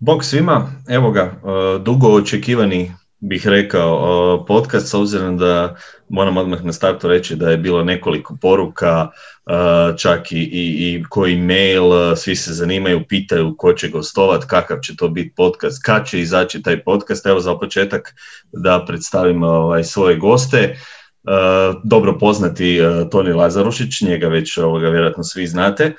Bog svima, evo ga, e, dugo očekivani bih rekao e, podcast s obzirom da moram odmah na startu reći da je bilo nekoliko poruka, e, čak i, i, i koji mail, svi se zanimaju, pitaju ko će gostovat, kakav će to biti podcast, kad će izaći taj podcast. Evo za početak da predstavim ovaj, svoje goste. Dobro poznati Toni Lazarušić, njega već ovoga, vjerojatno svi znate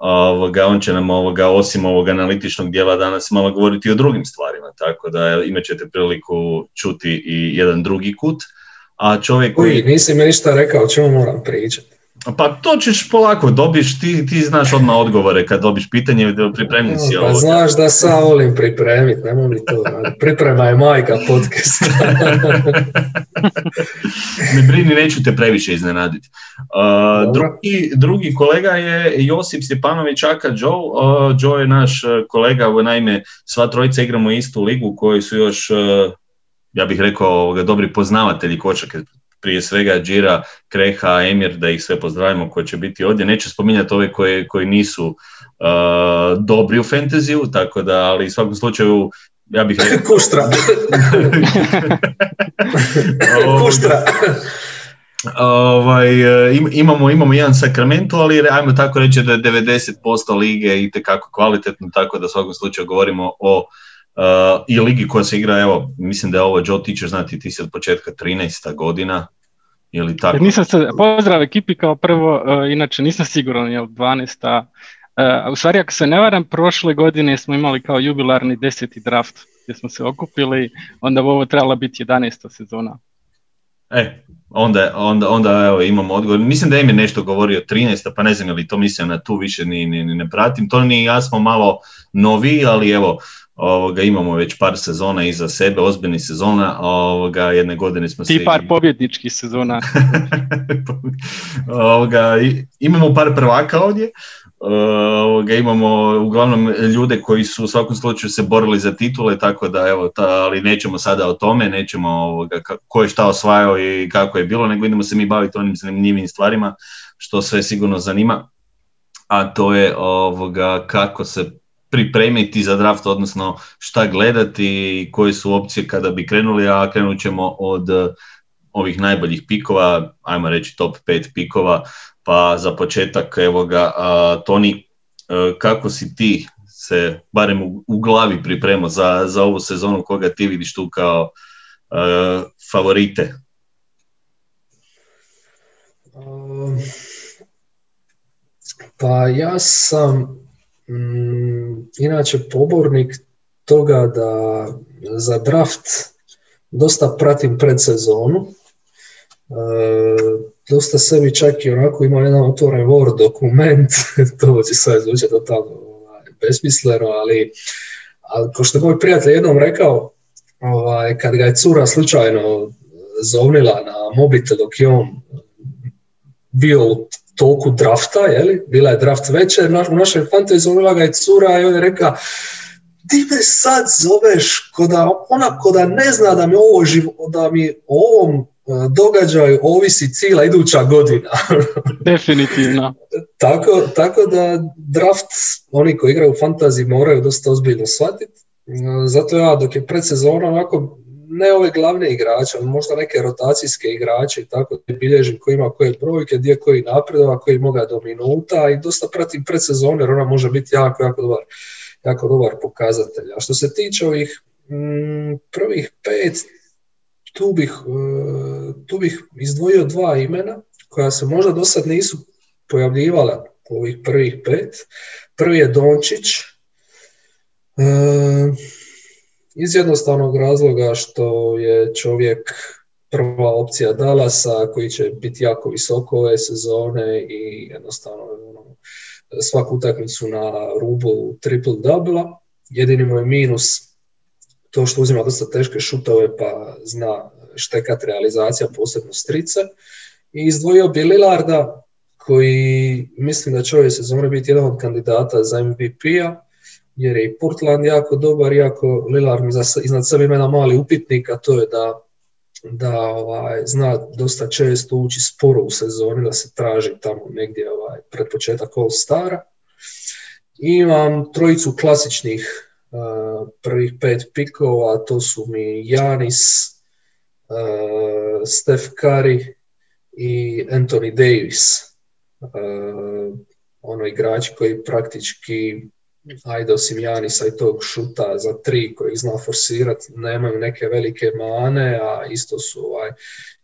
ovoga, on će nam ovoga, osim ovog analitičnog dijela danas malo govoriti o drugim stvarima, tako da imat ćete priliku čuti i jedan drugi kut. A čovjek koji... Uj, nisi mi ništa rekao o čemu moram pričati. Pa to ćeš polako, dobiš, ti, ti znaš odmah odgovore kad dobiš pitanje, pripremni si Pa znaš da sam volim pripremiti, nemoj mi to Priprema je majka podcast. ne brini, neću te previše iznenaditi. Uh, drugi, drugi kolega je Josip Stjepanović Aka Joe. Uh, Joe je naš kolega, naime sva trojica igramo istu ligu koji su još, uh, ja bih rekao, dobri poznavatelji košake prije svega Džira, Kreha, Emir, da ih sve pozdravimo koji će biti ovdje. Neću spominjati ove koji, koji nisu uh, dobri u fantaziju, tako da, ali u svakom slučaju ja bih rekao... Kuštra. Kuštra. Ovaj, imamo, imamo jedan sakramentu, ali ajmo tako reći da je 90% lige i tekako kvalitetno, tako da u svakom slučaju govorimo o uh, i ligi koja se igra, evo, mislim da je ovo Joe Teacher, znati ti si od početka 13. godina, ili tako? Nisam se, pozdrav ekipi kao prvo, uh, inače nisam siguran, jel 12. Uh, u stvari, ako se ne varam, prošle godine smo imali kao jubilarni deseti draft gdje smo se okupili, onda ovo trebala biti 11. sezona. E, onda, onda, onda evo, imamo odgovor. Mislim da je mi nešto govorio 13. pa ne znam je li to mislim na tu više ni, ni, ni ne pratim. To ni ja smo malo novi, ali evo, Ovoga, imamo već par sezona iza sebe, ozbiljnih sezona, ovoga, jedne godine smo Ti par pobjedničkih sezona. ovoga, imamo par prvaka ovdje, ovoga, imamo uglavnom ljude koji su u svakom slučaju se borili za titule, tako da evo, ta, ali nećemo sada o tome, nećemo ovoga, ko je šta osvajao i kako je bilo, nego idemo se mi baviti onim zanimljivim stvarima, što sve sigurno zanima, a to je ovoga, kako se pripremiti za draft, odnosno šta gledati i koje su opcije kada bi krenuli, a krenut ćemo od eh, ovih najboljih pikova, ajmo reći top 5 pikova, pa za početak, evo ga, Toni, eh, kako si ti se barem u, glavi pripremao za, za ovu sezonu, koga ti vidiš tu kao uh, favorite? Um, pa ja sam inače pobornik toga da za draft dosta pratim predsezonu. E, dosta sebi čak i onako ima jedan otvoren Word dokument, to će sad zvučati totalno ovaj, besmisleno, ali, ali ko što je moj prijatelj jednom rekao, ovaj, kad ga je cura slučajno zovnila na mobitel dok je on bio u toku drafta, jeli? bila je draft večer, u našoj fantaziji zovila ga je cura i on je reka ti me sad zoveš koda, ona koda ne zna da mi ovo da mi o ovom e, događaju ovisi cijela iduća godina. Definitivno. tako, tako da draft, oni koji igraju u fantaziji moraju dosta ozbiljno shvatiti. E, zato ja dok je predsezona onako ne ove glavne igrače, ali možda neke rotacijske igrače i tako da bilježim koji ima koje brojke, gdje koji napredova, koji moga do minuta i dosta pratim predsezone jer ona može biti jako, jako dobar, jako dobar pokazatelj. A što se tiče ovih mm, prvih pet, tu bih, e, tu bih izdvojio dva imena koja se možda do sad nisu pojavljivala u ovih prvih pet. Prvi je Dončić, e, iz jednostavnog razloga što je čovjek prva opcija Dallasa koji će biti jako visoko ove sezone i jednostavno ono, svaku utakmicu na rubu triple double Jedini mu je minus to što uzima dosta teške šutove pa zna štekat realizacija posebno strice. I izdvojio bi Lillarda koji mislim da će ove sezone biti jedan od kandidata za MVP-a jer je i Portland jako dobar, iako Lillard mi iznad sebe ima jedan mali upitnik, a to je da, da ovaj, zna dosta često ući sporo u sezoni, da se traži tamo negdje ovaj, pred početak All Stara. imam trojicu klasičnih prvih pet pikova, to su mi Janis, Steph Curry i Anthony Davis. Ono igrači koji praktički ajde osim Janisa i tog šuta za tri koji zna forsirati, nemaju neke velike mane, a isto su ovaj,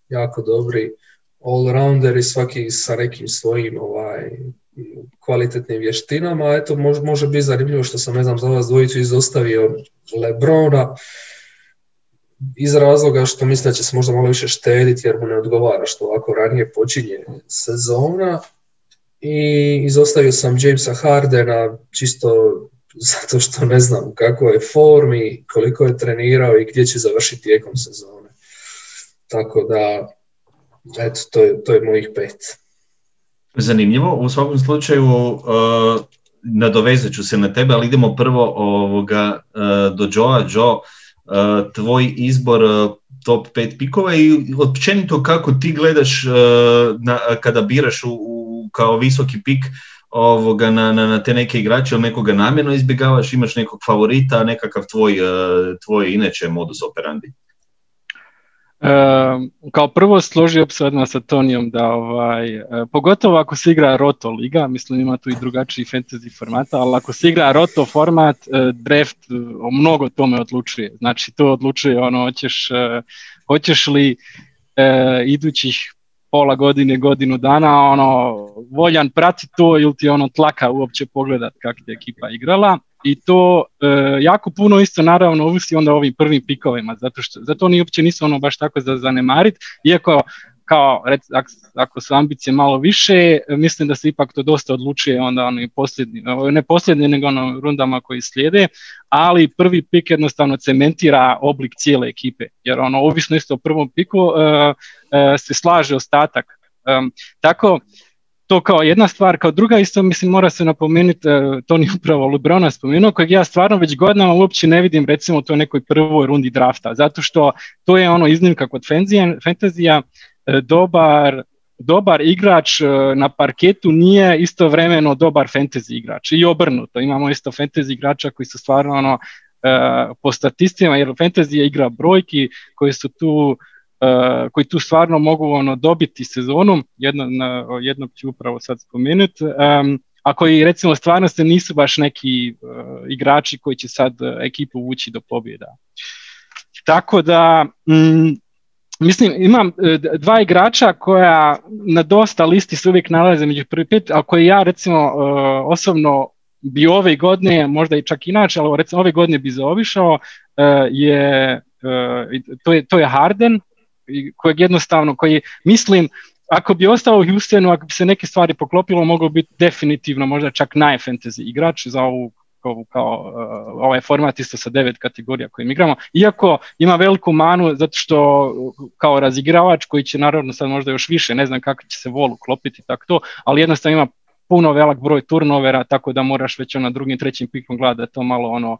jako dobri all-rounderi, svaki sa nekim svojim ovaj, kvalitetnim vještinama. Eto, može, može biti zanimljivo što sam, ne znam, za vas dvojicu izostavio Lebrona, iz razloga što mislim da će se možda malo više štediti jer mu ne odgovara što ovako ranije počinje sezona i izostavio sam Jamesa Hardena čisto zato što ne znam u kakvoj je formi, koliko je trenirao i gdje će završiti tijekom sezone. Tako da, eto, to je, to je mojih pet. Zanimljivo, u svakom slučaju uh, nadovezat ću se na tebe, ali idemo prvo ovoga, uh, do Joa. Joe, uh, tvoj izbor uh, top 5 pikova i općenito kako ti gledaš na, kada biraš u kao visoki pik ovoga, na, na, na te neke igrače ili nekoga namjerno izbjegavaš, imaš nekog favorita, nekakav tvoj, e, tvoj inače modus operandi? E, kao prvo složio bi se sa Tonijom da ovaj, e, pogotovo ako se igra Roto liga, mislim ima tu i drugačiji fantasy formata, ali ako se igra Roto format, draft o mnogo tome odlučuje. Znači to odlučuje ono, hoćeš, hoćeš li idućih pola godine, godinu dana, ono, voljan prati to ili ti ono tlaka uopće pogledat kako je ekipa igrala. I to e, jako puno isto naravno ovisi onda ovim prvim pikovima, zato što zato oni uopće nisu ono baš tako za zanemarit, iako kao ako su ambicije malo više, mislim da se ipak to dosta odlučuje onda oni posljednji, ne posljednji nego ono rundama koji slijede, ali prvi pik jednostavno cementira oblik cijele ekipe, jer ono ovisno isto o prvom piku uh, se slaže ostatak. Um, tako to kao jedna stvar, kao druga isto mislim mora se napomenuti, to ni upravo Lebrona spomenuo, kojeg ja stvarno već godinama uopće ne vidim recimo u nekoj prvoj rundi drafta, zato što to je ono iznimka kod fantazija, E, dobar, dobar igrač e, na parketu nije istovremeno dobar fantasy igrač i obrnuto. Imamo isto fantasy igrača koji su stvarno ono, e, po statistima, jer fantasy je igra brojki koji su tu koji tu stvarno mogu ono dobiti sezonu, jedno, na, jednog ću upravo sad spomenuti, a koji recimo stvarno se nisu baš neki igrači koji će sad ekipu vući do pobjeda. Tako da, mm, Mislim, imam e, dva igrača koja na dosta listi se uvijek nalaze među prvi pet, a koje ja recimo e, osobno bi ove godine, možda i čak inače, ali recimo ove godine bi zaobišao, e, je, to je, to je Harden, kojeg jednostavno, koji mislim, ako bi ostao u Houstonu, ako bi se neke stvari poklopilo, moglo biti definitivno možda čak najfantasy igrač za ovu kao, kao uh, ovaj format isto sa devet kategorija kojim igramo, iako ima veliku manu zato što kao razigravač koji će naravno sad možda još više, ne znam kako će se volu klopiti tako to, ali jednostavno ima puno velik broj turnovera, tako da moraš već na drugim, trećim pikom gledati da to malo ono uh,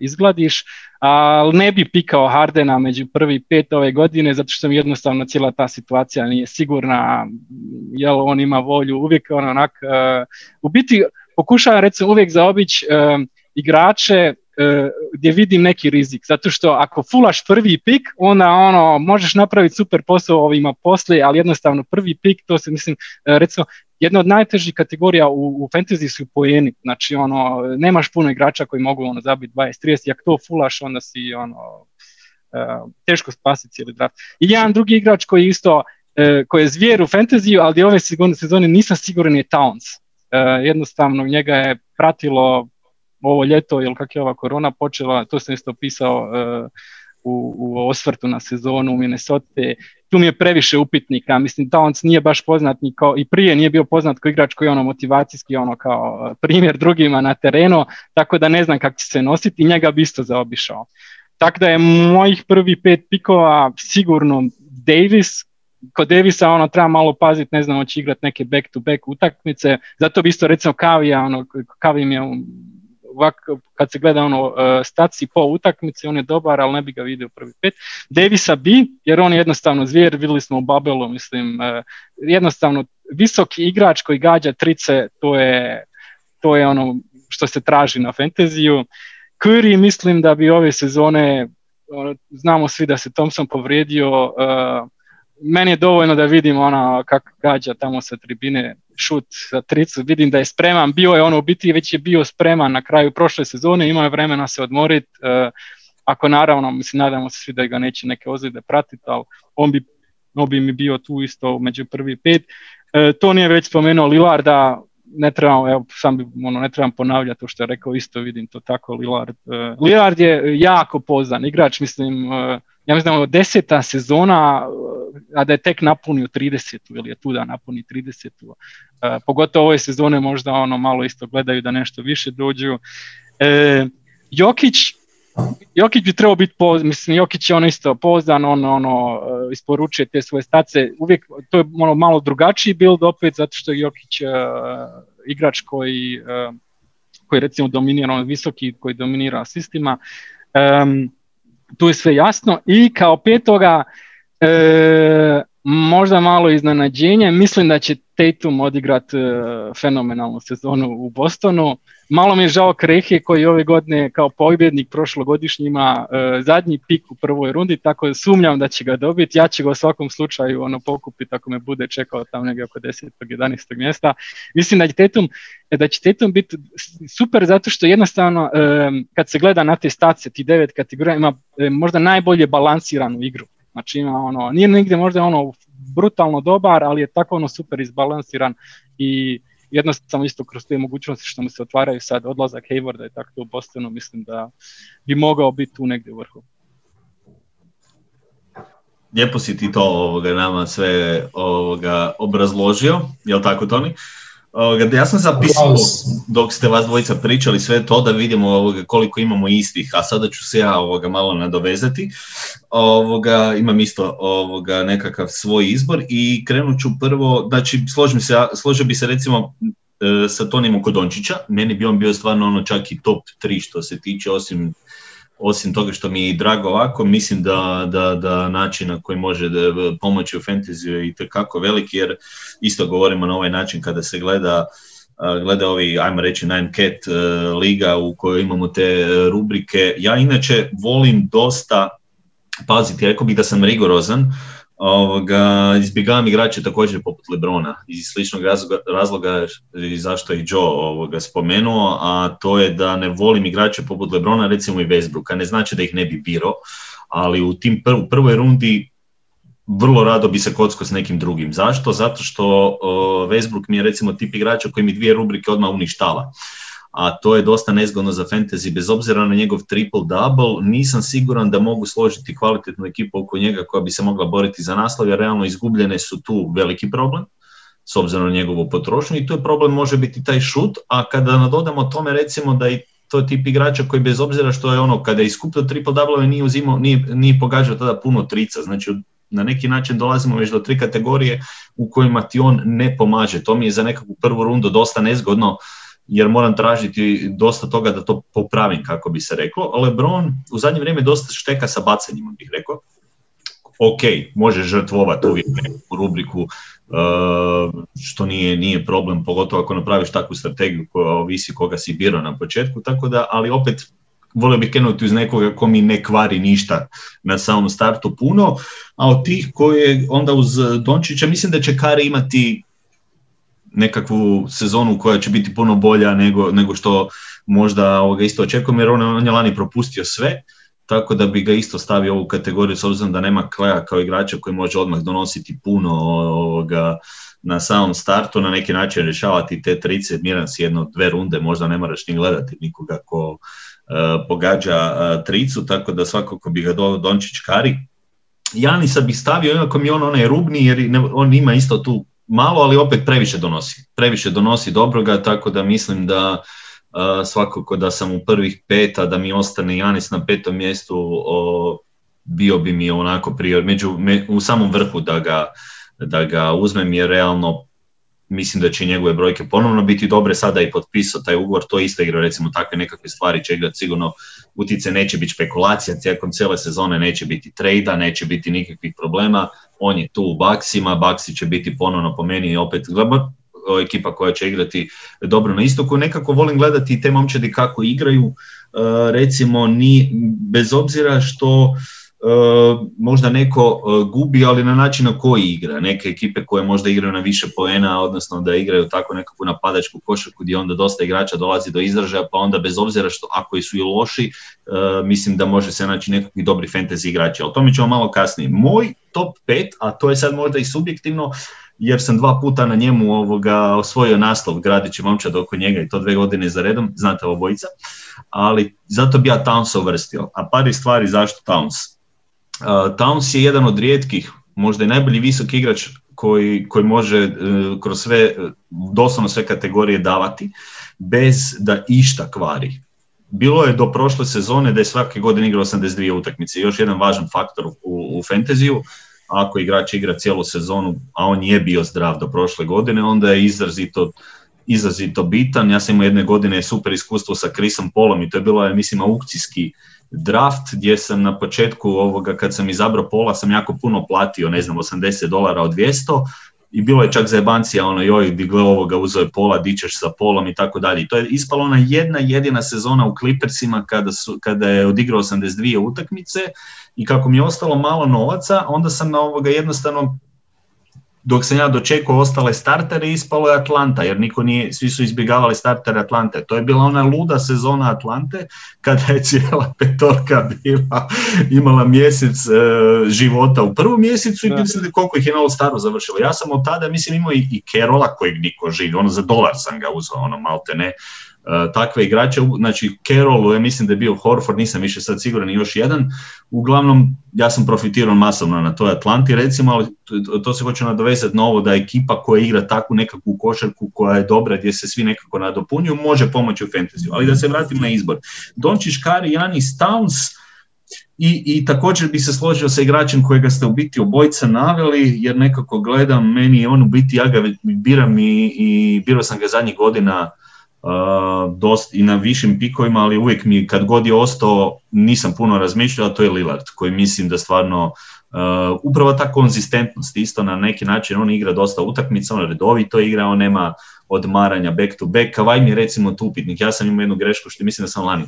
izgladiš. Ali ne bi pikao Hardena među prvi pet ove godine, zato što mi jednostavno cijela ta situacija nije sigurna, jel on ima volju, uvijek on onak, uh, u biti pokušavam recimo uvijek zaobići uh, igrače uh, gdje vidim neki rizik, zato što ako fulaš prvi pik, onda ono, možeš napraviti super posao ovima poslije, ali jednostavno prvi pik, to se mislim, uh, recimo, jedna od najtežih kategorija u, u fantasy su poeni, znači ono, nemaš puno igrača koji mogu ono, zabiti 20-30, ako to fulaš, onda si ono, uh, teško spasiti cijeli draft. I jedan drugi igrač koji isto, koji je zvijer u fantasy, ali ove sezone nisam siguran je Towns. E, jednostavno njega je pratilo ovo ljeto, jer kak je ova korona počela, to sam isto pisao e, u, u osvrtu na sezonu u Minnesota, tu mi je previše upitnika, mislim Towns nije baš poznat kao, i prije nije bio poznat kao igrač koji je ono motivacijski ono kao primjer drugima na terenu, tako da ne znam kako će se nositi njega bi isto zaobišao. Tako da je mojih prvi pet pikova sigurno Davis kod Davisa ono treba malo paziti, ne znam, hoće igrati neke back to back utakmice, zato bi isto recimo Kavija, ono, Kavi mi je ovak, kad se gleda ono uh, staci po utakmici, on je dobar, ali ne bi ga vidio prvi pet. Davisa bi, jer on je jednostavno zvijer, vidjeli smo u Babelu, mislim, uh, jednostavno visoki igrač koji gađa trice, to je, to je ono što se traži na fantaziju Curry mislim da bi ove sezone, ono, znamo svi da se Thompson povrijedio, meni je dovoljno da vidim ona kako gađa tamo sa tribine šut za tricu, vidim da je spreman, bio je ono u biti već je bio spreman na kraju prošle sezone, imao je vremena se odmoriti, ako naravno, mislim, nadamo se svi da ga neće neke ozljede pratiti, ali on bi, on bi mi bio tu isto među prvi pet. E, to nije već spomenuo Lillarda, ne trebam, evo, sam bi, ono, ne trebam ponavljati to što je rekao, isto vidim to tako Lillard. E, Lillard je jako poznan igrač, mislim, e, ja mislim da deseta sezona, a da je tek napunio 30 ili je tu da napuni 30 e, pogotovo ove sezone možda ono malo isto gledaju da nešto više dođu. E, Jokić, Jokić bi trebao biti poz, mislim Jokić je ono isto pozdan, on ono isporučuje te svoje stace, uvijek to je ono malo drugačiji build opet zato što je Jokić igrač koji koji recimo dominira on visoki, koji dominira asistima. Um, tu je sve jasno i kao petoga e, možda malo iznenađenje, mislim da će Tatum odigrat e, fenomenalnu sezonu u Bostonu. Malo mi je žao Krehe koji ove godine kao pobjednik prošlogodišnji ima e, zadnji pik u prvoj rundi, tako da sumnjam da će ga dobiti. Ja ću ga u svakom slučaju ono pokupiti ako me bude čekao tamo negdje oko 10. 11. mjesta. Mislim da će Tatum, da će Tatum biti super zato što jednostavno e, kad se gleda na te stacije, ti devet kategorija ima možda najbolje balansiranu igru. Znači ima ono, nije nigdje možda ono brutalno dobar, ali je tako ono super izbalansiran i jednostavno isto kroz te mogućnosti što mu se otvaraju sad odlazak Haywarda i tako u Bostonu, mislim da bi mogao biti tu negdje u vrhu. Lijepo si ti to ovoga, nama sve ovoga, obrazložio, jel tako Toni? Ja sam zapisao dok ste vas dvojica pričali sve to da vidimo ovoga, koliko imamo istih, a sada ću se ja ovoga malo nadovezati. Ovoga, imam isto ovoga, nekakav svoj izbor i krenut ću prvo, znači složim se, složio bi se recimo e, sa Tonim Kodončića, meni bi on bio stvarno ono čak i top 3 što se tiče osim osim toga što mi je drago ovako, mislim da, da, da način na koji može da pomoći u fantasy je i tekako veliki, jer isto govorimo na ovaj način kada se gleda gleda ovi, ajmo reći, Nine Cat e, liga u kojoj imamo te rubrike. Ja inače volim dosta paziti, rekao bih da sam rigorozan, Ovoga, izbjegavam igrače također poput Lebrona iz sličnog razloga, razloga zašto je Joe ovoga spomenuo, a to je da ne volim igrače poput Lebrona, recimo i Westbrooka. Ne znači da ih ne bi birao, ali u tim prv, prvoj rundi vrlo rado bi se kocko s nekim drugim. Zašto? Zato što uh, Westbrook mi je recimo tip igrača koji mi dvije rubrike odmah uništava a to je dosta nezgodno za fantasy, bez obzira na njegov triple-double, nisam siguran da mogu složiti kvalitetnu ekipu oko njega koja bi se mogla boriti za naslov, jer realno izgubljene su tu veliki problem, s obzirom na njegovu potrošnju. I tu je problem može biti taj šut, a kada nadodamo tome recimo da i to tip igrača koji bez obzira što je ono, kada je iskupio triple double nije, uzimao, nije, nije pogađao tada puno trica, znači na neki način dolazimo već do tri kategorije u kojima ti on ne pomaže. To mi je za nekakvu prvu rundu dosta nezgodno, jer moram tražiti dosta toga da to popravim, kako bi se reklo. Lebron u zadnje vrijeme dosta šteka sa bacanjima, bih rekao. Ok, može žrtvovati uvijek neku rubriku, uh, što nije, nije problem, pogotovo ako napraviš takvu strategiju koja ovisi koga si birao na početku, tako da, ali opet volio bih krenuti uz nekoga ko mi ne kvari ništa na samom startu puno, a od tih koje onda uz Dončića, mislim da će Kare imati nekakvu sezonu koja će biti puno bolja nego, nego što možda ovoga isto očekujem, jer on, on je lani propustio sve, tako da bi ga isto stavio ovu kategoriju s obzirom da nema Kleja kao igrača koji može odmah donositi puno ovoga, na samom startu, na neki način rješavati te 30, miran si jedno, dve runde, možda ne moraš ni gledati nikoga ko uh, pogađa uh, tricu, tako da svakako bi ga do, Dončić kari. Janisa bi stavio, iako mi on onaj rubni, jer on ima isto tu malo, ali opet previše donosi. Previše donosi dobroga, tako da mislim da uh, svakako da sam u prvih peta, da mi ostane Janis na petom mjestu, o, bio bi mi onako prior, među, u samom vrhu da ga, da ga uzmem jer realno mislim da će njegove brojke ponovno biti dobre, sada i potpisao taj ugovor, to isto igra recimo takve nekakve stvari će igrati sigurno utice, neće biti špekulacija, tijekom cijele sezone neće biti trejda, neće biti nikakvih problema, on je tu u baksima, baksi će biti ponovno po meni opet ekipa koja će igrati dobro na istoku. Nekako volim gledati te momčadi kako igraju, recimo ni bez obzira što E, možda neko e, gubi, ali na način na koji igra. Neke ekipe koje možda igraju na više poena, odnosno da igraju tako nekakvu napadačku košarku gdje onda dosta igrača dolazi do izražaja, pa onda bez obzira što ako su i loši, e, mislim da može se naći nekakvi dobri fantasy igrači. O tome ćemo malo kasnije. Moj top 5, a to je sad možda i subjektivno, jer sam dva puta na njemu ovoga osvojio naslov gradeći momčad oko njega i to dve godine za redom, znate obojica, ali zato bi ja Towns uvrstio. A par stvari zašto Towns? Towns je jedan od rijetkih, možda i najbolji visok igrač koji, koji može e, kroz sve, doslovno sve kategorije davati, bez da išta kvari. Bilo je do prošle sezone da je svake godine igrao 82 utakmice. Još jedan važan faktor u, u fantaziju, ako igrač igra cijelu sezonu, a on je bio zdrav do prošle godine, onda je izrazito izrazito bitan. Ja sam imao jedne godine super iskustvo sa Chrisom Polom i to je bilo, mislim, aukcijski draft gdje sam na početku ovoga kad sam izabrao pola sam jako puno platio, ne znam, 80 dolara od 200 i bilo je čak za jebancija ono joj di gle ovoga uzeo je pola, dičeš sa polom i tako dalje. To je ispalo ona jedna jedina sezona u Clippersima kada, su, kada je odigrao 82 utakmice i kako mi je ostalo malo novaca, onda sam na ovoga jednostavno dok sam ja dočekao ostale startere, ispalo je Atlanta, jer niko nije, svi su izbjegavali startere Atlante. To je bila ona luda sezona Atlante, kada je cijela petorka bila, imala mjesec e, života u prvom mjesecu i mislim koliko ih je na staru završilo. Ja sam od tada, mislim, imao i, i Kerola kojeg niko živi, ono za dolar sam ga uzeo, ono malte ne, takve igrače, znači Carrollu ja mislim da je bio Horford, nisam više sad siguran još jedan, uglavnom ja sam profitirao masovno na toj Atlanti recimo, ali to, se hoće nadovezati na ovo da ekipa koja igra takvu nekakvu košarku koja je dobra gdje se svi nekako nadopunjuju može pomoći u fantasy. Ali da se vratim na izbor. Dončić, Kari, Janis, Towns, i, I također bi se složio sa igračem kojega ste u biti obojca naveli, jer nekako gledam, meni je on u biti, ja ga biram i, i birao sam ga zadnjih godina dost, i na višim pikovima, ali uvijek mi kad god je ostao nisam puno razmišljao, a to je Lillard koji mislim da stvarno uh, upravo ta konzistentnost isto na neki način on igra dosta utakmica, on redovito igra, on nema odmaranja back to back, Kavaj mi recimo tu ja sam imao jednu grešku što mislim da sam lani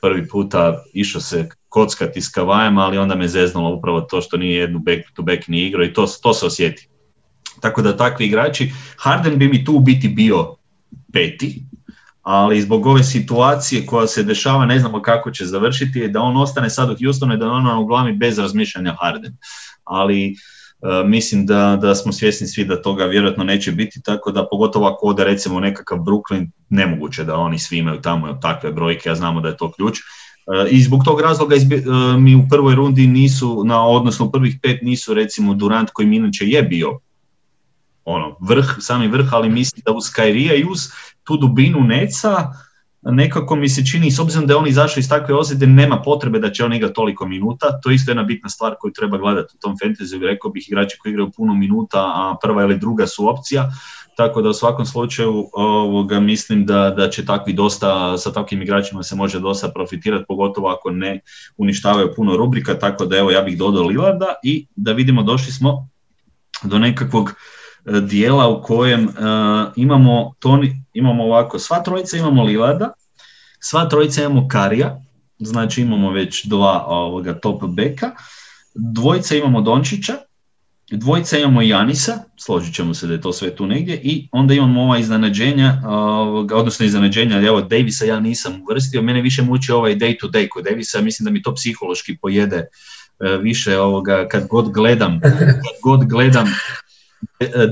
prvi puta išao se kockati s Kavajem, ali onda me zeznulo upravo to što nije jednu back to back ni igrao i to, to se osjeti. Tako da takvi igrači, Harden bi mi tu biti bio peti, ali zbog ove situacije koja se dešava, ne znamo kako će završiti, da on ostane sad u Houstonu i da on u glavi bez razmišljanja Harden. Ali e, mislim da, da smo svjesni svi da toga vjerojatno neće biti, tako da pogotovo ako da recimo nekakav Brooklyn, nemoguće da oni svi imaju tamo takve brojke, ja znamo da je to ključ. E, I zbog tog razloga e, mi u prvoj rundi nisu, na, odnosno u prvih pet nisu recimo Durant koji inače je bio ono, vrh, sami vrh, ali mislim da uz Kairija i uz tu dubinu Neca, nekako mi se čini, s obzirom da je on izašao iz takve ozljede, nema potrebe da će on igrati toliko minuta. To je isto jedna bitna stvar koju treba gledati u tom fantasy. Rekao bih igrači koji igraju puno minuta, a prva ili druga su opcija. Tako da u svakom slučaju ovoga, mislim da, da će takvi dosta, sa takvim igračima se može dosta profitirati, pogotovo ako ne uništavaju puno rubrika. Tako da evo ja bih dodao Lillarda i da vidimo došli smo do nekakvog dijela u kojem uh, imamo, Toni, imamo ovako, sva trojica imamo Lilada, sva trojica imamo Karija, znači imamo već dva ovoga top beka, dvojica imamo Dončića, dvojica imamo Janisa, složit ćemo se da je to sve tu negdje, i onda imamo ova iznenađenja, odnosno iznenađenja, evo Davisa ja nisam uvrstio, mene više muči ovaj day to day kod Davisa, mislim da mi to psihološki pojede e, više ovoga kad god gledam, kad god gledam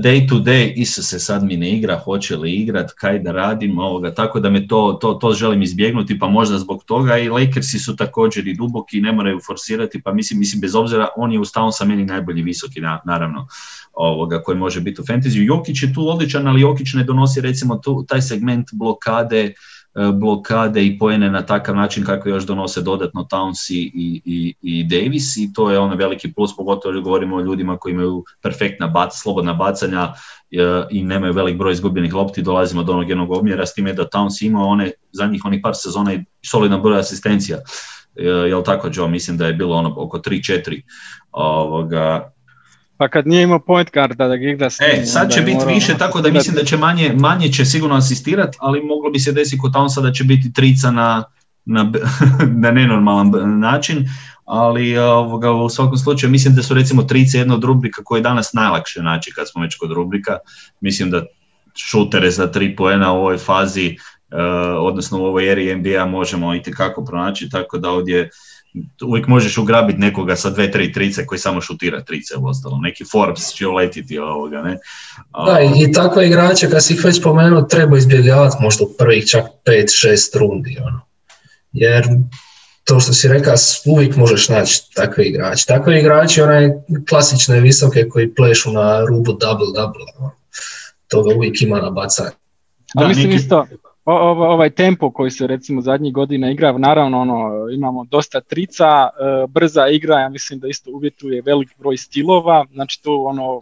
day to day, se sad mi ne igra, hoće li igrat, kaj da radim, ovoga, tako da me to, to, to želim izbjegnuti, pa možda zbog toga i Lakersi su također i duboki i ne moraju forsirati, pa mislim, mislim bez obzira, on je u sa meni najbolji visoki, naravno, ovoga, koji može biti u fantasy. Jokić je tu odličan, ali Jokić ne donosi recimo tu, taj segment blokade, blokade i poene na takav način kako još donose dodatno Towns i, i, i Davis i to je ono veliki plus, pogotovo govorimo o ljudima koji imaju perfektna bac, slobodna bacanja e, i nemaju velik broj izgubljenih lopti, dolazimo do onog jednog omjera s time da Towns ima one, zadnjih onih par sezona i solidan broj asistencija. E, jel tako, Joe? Mislim da je bilo ono oko 3-4 ovoga, pa kad nije imao point guarda da ga igra s E, sad će biti više, tako da mislim da će manje, manje će sigurno asistirati, ali moglo bi se desiti kod Townsa da će biti trica na, na, na nenormalan način, ali ovoga, u svakom slučaju mislim da su recimo trice jedna od rubrika koje je danas najlakše naći kad smo već kod rubrika. Mislim da šutere za tri poena u ovoj fazi, odnosno u ovoj eri NBA možemo i kako pronaći, tako da ovdje uvijek možeš ugrabiti nekoga sa dve, tri trice koji samo šutira trice u ostalom. Neki Forbes će uletiti ovoga, ne? Da, i takve igrače, kad si ih već spomenuo, treba izbjegavati možda u prvih čak 5-6 rundi, ono. Jer to što si rekao, uvijek možeš naći takve igrače. Takve igrači, onaj klasične visoke koji plešu na rubu double-double, ono. toga uvijek ima na bacanje. Da, mislim isto, ovaj tempo koji se recimo zadnjih godina igra, naravno ono, imamo dosta trica, e, brza igra, ja mislim da isto uvjetuje velik broj stilova, znači to ono,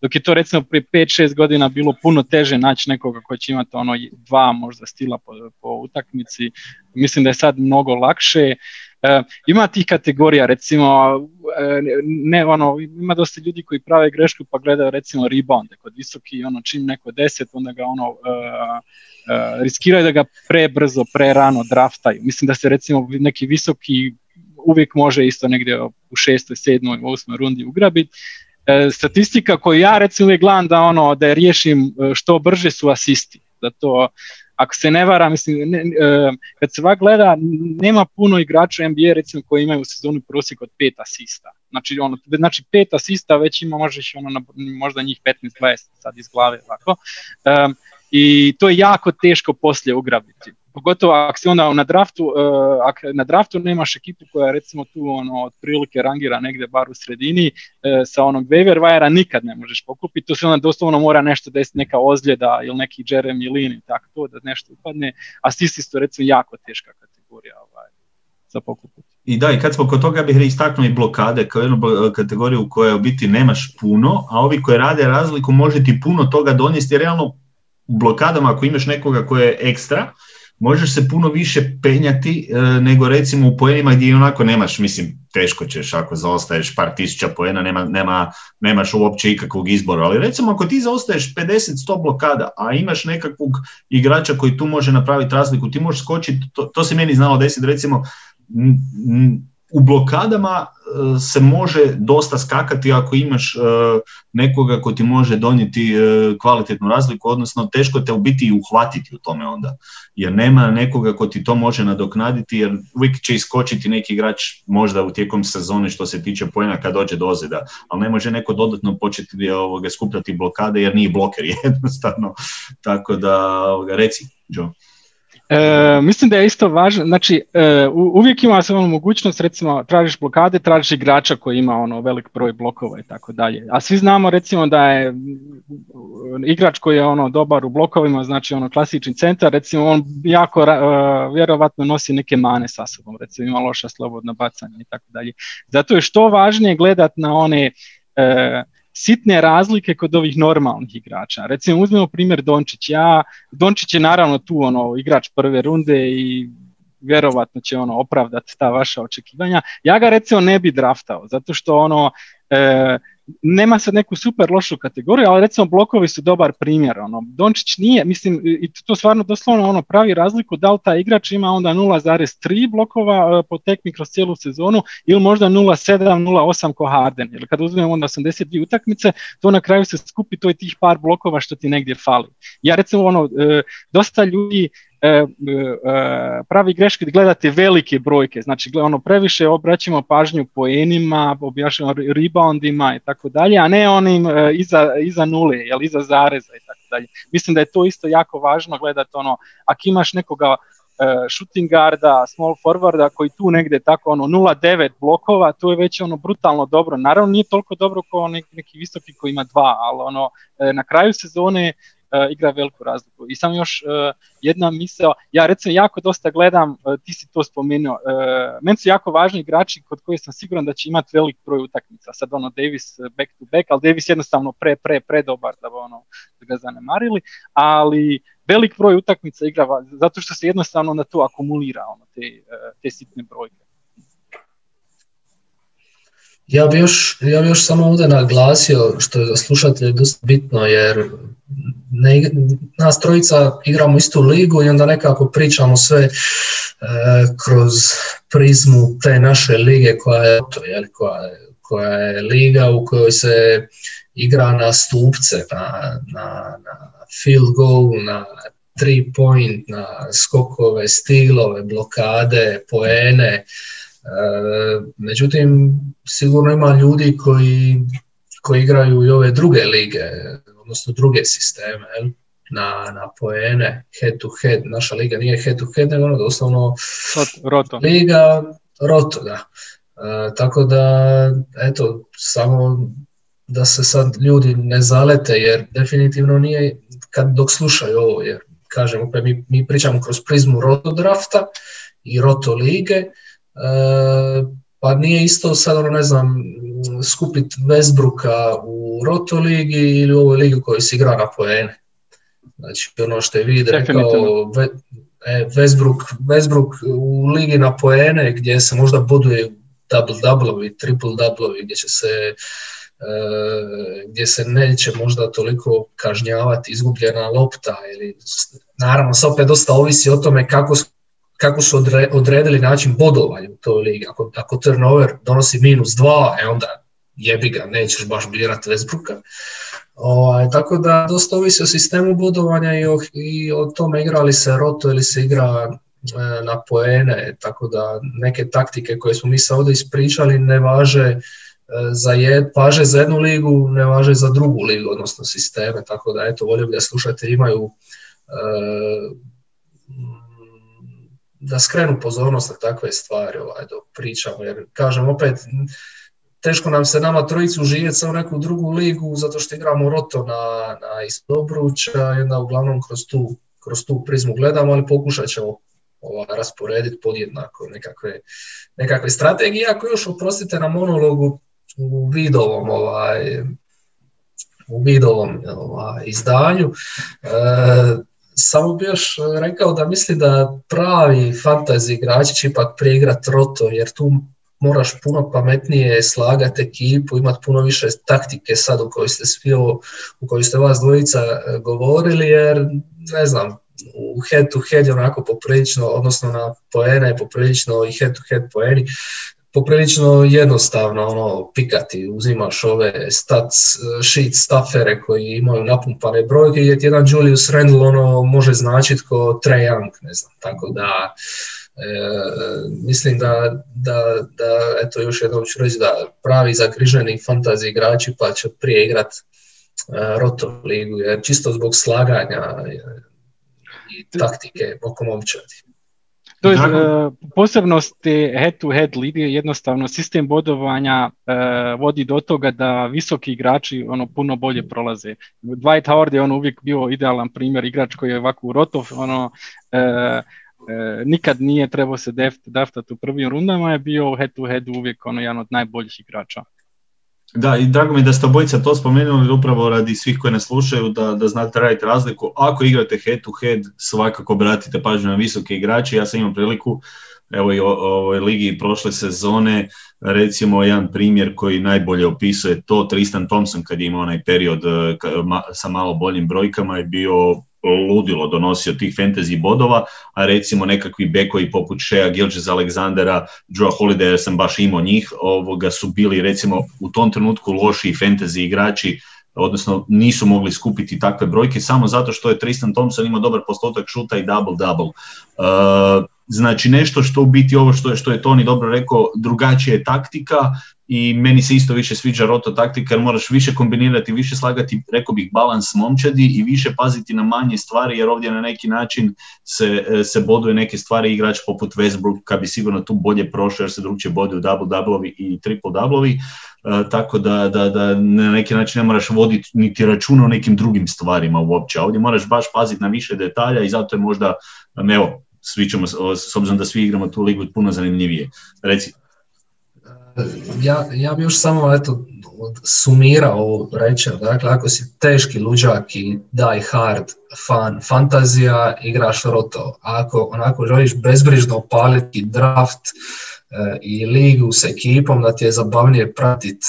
dok je to recimo prije 5-6 godina bilo puno teže naći nekoga koji će imati ono dva možda stila po, po utakmici, mislim da je sad mnogo lakše. E, ima tih kategorija, recimo, e, ne, ono, ima dosta ljudi koji prave grešku pa gledaju recimo rebounde kod visoki, ono, čim neko deset, onda ga ono, uh, riskiraju da ga prebrzo, prerano draftaju. Mislim da se recimo neki visoki uvijek može isto negdje u šestoj, sedmoj, osmoj rundi ugrabiti. statistika koju ja recimo gledam da ono da je riješim što brže su asisti. Da to ako se ne vara, mislim, ne, e, kad se ovak gleda, nema puno igrača NBA recimo koji imaju u sezonu prosjek od pet asista. Znači, ono, znači pet asista već ima možeš ono, možda njih 15-20 sad iz glave ovako. Um, I to je jako teško poslije ugrabiti pogotovo ako si onda na draftu, uh, ako na draftu nemaš ekipu koja recimo tu ono otprilike rangira negdje bar u sredini uh, sa onog waiver wire nikad ne možeš pokupiti, tu se onda doslovno mora nešto desiti neka ozljeda ili neki Jeremy Lin i tako to da nešto upadne, a stisti su recimo jako teška kategorija ovaj, za pokupiti. I da, i kad smo kod toga bih istaknuo i blokade kao jednu kategoriju u kojoj u biti nemaš puno, a ovi koji rade razliku može ti puno toga donijeti, realno u blokadama ako imaš nekoga koje je ekstra, možeš se puno više penjati e, nego recimo u poenima gdje onako nemaš, mislim, teško ćeš ako zaostaješ par tisuća poena, nema, nema, nemaš uopće ikakvog izbora, ali recimo ako ti zaostaješ 50-100 blokada, a imaš nekakvog igrača koji tu može napraviti razliku, ti možeš skočiti, to, to se meni znalo desiti recimo, u blokadama e, se može dosta skakati ako imaš e, nekoga ko ti može donijeti e, kvalitetnu razliku, odnosno teško te u biti uhvatiti u tome onda, jer nema nekoga ko ti to može nadoknaditi, jer uvijek će iskočiti neki igrač možda u tijekom sezone što se tiče pojena kad dođe do ozljeda, ali ne može neko dodatno početi ovoga, skupljati blokade jer nije bloker jednostavno, tako da ovoga, reci Joe. E, mislim da je isto važno, znači e, uvijek ima se ono mogućnost, recimo tražiš blokade, tražiš igrača koji ima ono velik broj blokova i tako dalje. A svi znamo recimo da je igrač koji je ono dobar u blokovima, znači ono klasični centar, recimo on jako uh, vjerovatno nosi neke mane sa sobom, recimo ima loša slobodna bacanja i tako dalje. Zato je što važnije gledat na one sitne razlike kod ovih normalnih igrača. Recimo uzmemo primjer Dončić. Ja, Dončić je naravno tu ono igrač prve runde i vjerovatno će ono opravdati ta vaša očekivanja. Ja ga recimo ne bi draftao, zato što ono e, nema sad neku super lošu kategoriju, ali recimo blokovi su dobar primjer. Ono. Dončić nije, mislim, i to stvarno doslovno ono pravi razliku da li taj igrač ima onda 0,3 blokova e, po tekmi kroz cijelu sezonu ili možda 0,7, 0,8 ko Harden. Ili kad uzmemo onda 82 utakmice, to na kraju se skupi, to je tih par blokova što ti negdje fali. Ja recimo ono, e, dosta ljudi E, e, pravi greške gledate velike brojke, znači ono previše obraćamo pažnju poenima, objašnjamo reboundima i tako dalje, a ne onim e, iza, iza nule, jel, iza zareza i tako dalje. Mislim da je to isto jako važno gledati ono, ako imaš nekoga shooting guarda, small forwarda koji tu negdje tako ono 0.9 blokova, to je već ono brutalno dobro. Naravno nije toliko dobro kao neki, neki visoki koji ima dva, ali ono na kraju sezone igra veliku razliku. I sam još uh, jedna misao, ja recimo jako dosta gledam, uh, ti si to spomenuo, meni su jako važni igrači kod koji sam siguran da će imati velik broj utakmica. Sad ono Davis back to back, ali Davis jednostavno pre, pre, pre dobar da, ono, da ga zanemarili, ali velik broj utakmica igra zato što se jednostavno na to akumulira ono, te, te sitne brojke. Ja bi još, ja bi još samo ovdje naglasio što je za slušatelje dosta bitno jer ne, nas trojica igramo istu ligu i onda nekako pričamo sve e, kroz prizmu te naše lige koja je, koja, koja je liga u kojoj se igra na stupce, na, na, na field goal, na three point, na skokove, stilove, blokade, poene. E, međutim, sigurno ima ljudi koji, koji igraju i ove druge lige, odnosno druge sisteme, na, na poene, head to head. Naša liga nije head to head, nego ono doslovno roto. liga roto, da. E, tako da, eto, samo da se sad ljudi ne zalete, jer definitivno nije, kad dok slušaju ovo, jer kažem, opet mi, mi pričamo kroz prizmu roto drafta i roto lige, e, pa nije isto sad, ono, ne znam, skupit Westbrooka u roto ligi ili u ovoj ligi u kojoj se igra na poene. Znači, ono što je vid rekao, e, Westbrook, Westbrook u ligi na poene gdje se možda buduje double-doubleovi, triple-doubleovi, gdje će se E, gdje se neće možda toliko kažnjavati izgubljena lopta ili naravno sve opet dosta ovisi o tome kako, kako su odredili način bodovanja u toj ligi. Ako, ako turnover donosi minus dva, e onda jebi ga, nećeš baš birati Westbrooka. Ovaj, tako da dosta ovisi o sistemu bodovanja i o, i o tome igra li se roto ili se igra e, na poene, tako da neke taktike koje smo mi sad ovdje ispričali ne važe za jed, važe za jednu ligu, ne važe za drugu ligu, odnosno sisteme, tako da eto, volio bi da slušatelji imaju e, da skrenu pozornost na takve stvari ovaj, dok pričamo, jer kažem opet, teško nam se nama trojicu živjeti sa u neku drugu ligu zato što igramo roto na, na Istobruća i onda uglavnom kroz tu, kroz tu prizmu gledamo, ali pokušat ćemo ovaj, rasporediti podjednako nekakve, nekakve strategije. Ako još oprostite na monologu, u vidovom ovaj, u vidovom ovaj, izdanju. E, samo bi još rekao da misli da pravi fantasy igrači će ipak preigrati roto, jer tu moraš puno pametnije slagati ekipu, imati puno više taktike sad u kojoj ste svi u kojoj ste vas dvojica e, govorili, jer ne znam, u head to head je onako poprilično, odnosno na poene poprilično i head to head poeni poprilično jednostavno ono, pikati, uzimaš ove stats, sheet staffere koji imaju napumpane brojke i jedan Julius Randle ono, može značiti ko Trae Young, ne znam, tako da e, mislim da, da, da, eto još jednom ću reći da pravi zagriženi fantazi igrači pa će prije igrat e, Roto ligu, jer čisto zbog slaganja i taktike oko momčadi. To je uh, posebnosti head-to-head lige, jednostavno sistem bodovanja e, vodi do toga da visoki igrači ono puno bolje prolaze. Dwight Howard je on uvijek bio idealan primjer igrač koji je ovako u rotov, ono, e, nikad nije trebao se daftati u prvim rundama, je bio head-to-head uvijek ono, jedan od najboljih igrača. Da, i drago mi da ste obojica to spomenuli upravo radi svih koji ne slušaju da, da znate raditi razliku. Ako igrate head to head, svakako obratite pažnju na visoke igrače. Ja sam imao priliku evo i u ovoj ligi prošle sezone, recimo jedan primjer koji najbolje opisuje to, Tristan Thompson kad je imao onaj period eh, sa malo boljim brojkama je bio ludilo donosio tih fantasy bodova, a recimo nekakvi bekovi poput Shea Gilgis Alexandera, Joe Holiday, jer sam baš imao njih, ovoga su bili recimo u tom trenutku loši fantasy igrači, odnosno nisu mogli skupiti takve brojke samo zato što je Tristan Thompson imao dobar postotak šuta i double-double. Uh, znači nešto što u biti ovo što je, što je Toni dobro rekao, drugačija je taktika, i meni se isto više sviđa roto taktika jer moraš više kombinirati, više slagati, rekao bih, balans momčadi i više paziti na manje stvari jer ovdje na neki način se, se boduje neke stvari igrač poput Westbrook bi sigurno tu bolje prošao jer se drugčije boduju double doubleovi i triple doubleovi, e, tako da, da, da na neki način ne moraš voditi niti računa o nekim drugim stvarima uopće. Ovdje moraš baš paziti na više detalja i zato je možda, evo, svi ćemo, s obzirom da svi igramo tu ligu, puno zanimljivije. Reci ja, ja bi još samo eto, sumirao reći, dakle ako si teški luđak i die hard fan fantazija, igraš roto. Ako onako želiš bezbrižno opaliti draft, i ligu s ekipom, da ti je zabavnije pratiti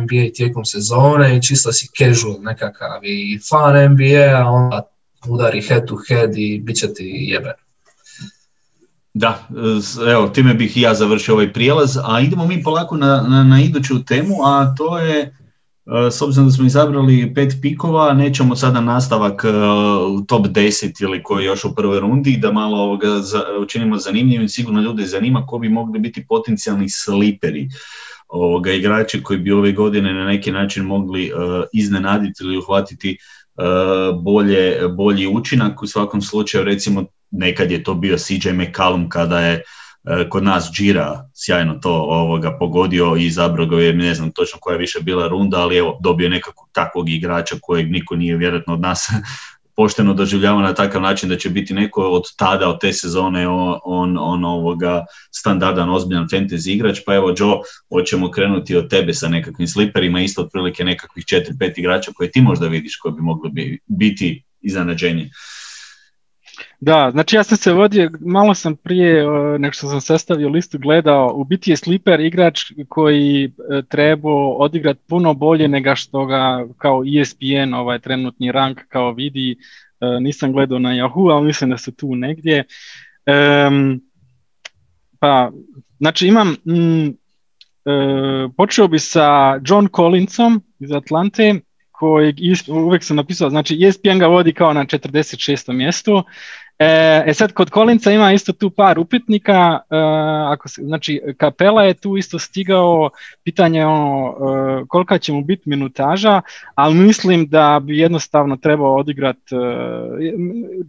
NBA tijekom sezone i čisto si casual nekakav i fan NBA, a onda udari head to head i bit će ti jeben. Da, evo, time bih ja završio ovaj prijelaz, a idemo mi polako na, na, na iduću temu, a to je, e, s obzirom da smo izabrali pet pikova, nećemo sada nastavak e, top 10 ili koji još u prvoj rundi, da malo ovoga učinimo zanimljivim, sigurno ljude zanima ko bi mogli biti potencijalni sliperi ovoga, igrači koji bi ove godine na neki način mogli uh, iznenaditi ili uhvatiti bolje, bolji učinak. U svakom slučaju, recimo, nekad je to bio CJ McCallum kada je e, kod nas Džira sjajno to ovoga pogodio i izabrao ga je, ne znam točno koja je više bila runda, ali evo dobio nekakvog takvog igrača kojeg niko nije vjerojatno od nas pošteno doživljava na takav način da će biti neko od tada, od te sezone on, on, ovoga standardan, ozbiljan fantasy igrač, pa evo Joe, hoćemo krenuti od tebe sa nekakvim sliperima, isto otprilike nekakvih 4-5 igrača koje ti možda vidiš koji bi mogli biti iznenađenje. Da, znači ja sam se vodio, malo sam prije nego što sam sastavio listu gledao, u biti je Slipper igrač koji e, trebao odigrati puno bolje nego što ga kao ESPN, ovaj trenutni rank kao vidi, e, nisam gledao na Yahoo, ali mislim da su tu negdje. pa, znači imam, mm, e, počeo bi sa John Collinsom iz Atlante, kojeg uvijek sam napisao, znači ESPN ga vodi kao na 46. mjestu. E, e sad, kod Kolinca ima isto tu par upitnika, e, ako se, znači Kapela je tu isto stigao, pitanje je ono e, kolika će mu biti minutaža, ali mislim da bi jednostavno trebao odigrati,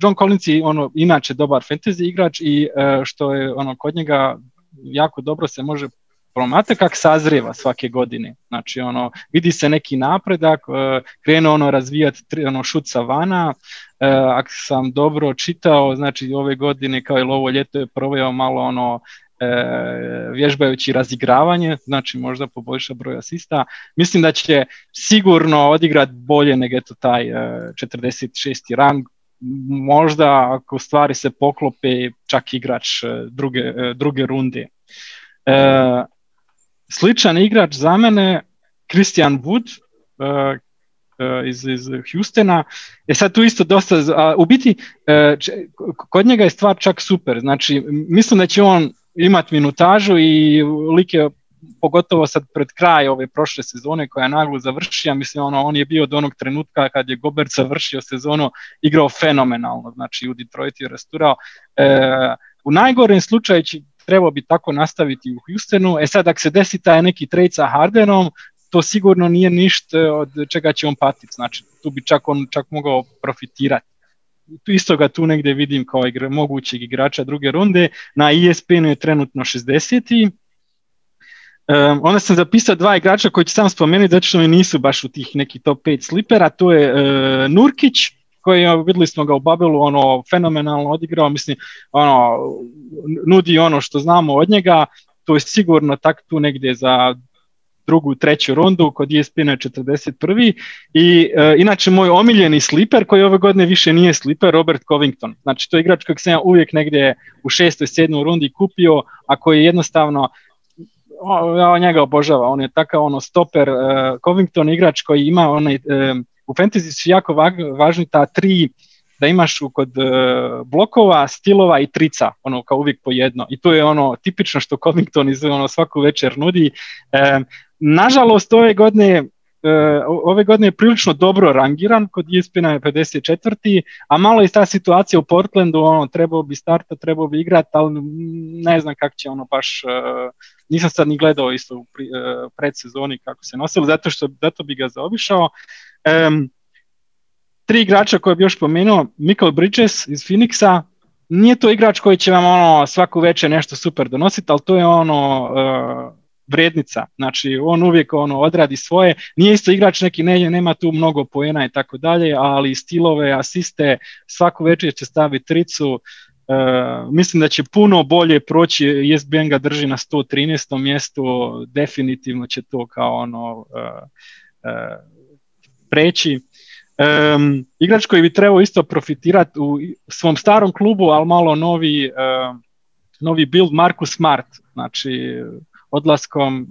John Collins je ono, inače dobar fantasy igrač i što je ono kod njega jako dobro se može promate kak sazrijeva svake godine. Znači, ono, vidi se neki napredak, e, krenu ono razvijati ono, šut sa vana, e, ako sam dobro čitao, znači ove godine kao i ovo ljeto je proveo malo ono e, vježbajući razigravanje, znači možda poboljša broj asista. Mislim da će sigurno odigrati bolje nego eto taj 46. rang, možda ako stvari se poklope čak igrač druge, druge runde sličan igrač za mene, Christian Wood, uh, uh, iz, iz Houstona. Je sad tu isto dosta, u biti uh, kod njega je stvar čak super, znači mislim da će on imati minutažu i lik pogotovo sad pred kraj ove prošle sezone koja je naglo završila, mislim ono, on je bio od onog trenutka kad je Gobert završio sezonu, igrao fenomenalno, znači u Detroitu je rasturao. u najgorem slučaju trebao bi tako nastaviti u Houstonu. E sad, ako se desi taj neki trade sa Hardenom, to sigurno nije ništa od čega će on patiti. Znači, tu bi čak on čak mogao profitirati. Isto ga tu negdje vidim kao igra, mogućeg igrača druge runde. Na ESPN-u je trenutno 60. Um, onda sam zapisao dva igrača koji ću sam spomenuti, zato što mi nisu baš u tih nekih top 5 slipera. To je uh, Nurkić, koji vidjeli smo ga u Babelu, ono, fenomenalno odigrao, mislim, ono, nudi ono što znamo od njega, to je sigurno tak tu negdje za drugu, treću rundu, kod ESPN-a 41. I e, inače moj omiljeni sliper koji ove godine više nije sliper, Robert Covington. Znači to je igrač kojeg sam ja uvijek negdje u šestoj, sedmoj rundi kupio, a koji je jednostavno ja njega obožava, on je takav ono stoper, uh, Covington igrač koji ima onaj uh, u fantasy su jako važni ta tri da imaš kod e, blokova, stilova i trica, ono kao uvijek po jedno. I to je ono tipično što Covington iz ono svaku večer nudi. E, nažalost, ove godine ove godine je prilično dobro rangiran, kod ESPN-a je 54. A malo je ta situacija u Portlandu, ono, trebao bi starta, trebao bi igrati, ali ne znam kako će ono baš, nisam sad ni gledao isto u predsezoni kako se nosilo, zato što zato bi ga zaobišao. Um, tri igrača koje bi još pomenuo, Michael Bridges iz Phoenixa, nije to igrač koji će vam ono svaku večer nešto super donositi, ali to je ono vrednica. Znači on uvijek ono odradi svoje. Nije isto igrač neki ne, nema tu mnogo poena i tako dalje, ali stilove, asiste, svaku večer će staviti tricu. Uh, mislim da će puno bolje proći, ESPN ga drži na 113. mjestu, definitivno će to kao ono uh, preći. Um, igrač koji bi trebao isto profitirati u svom starom klubu, ali malo novi, novi build Marcus Smart, znači odlaskom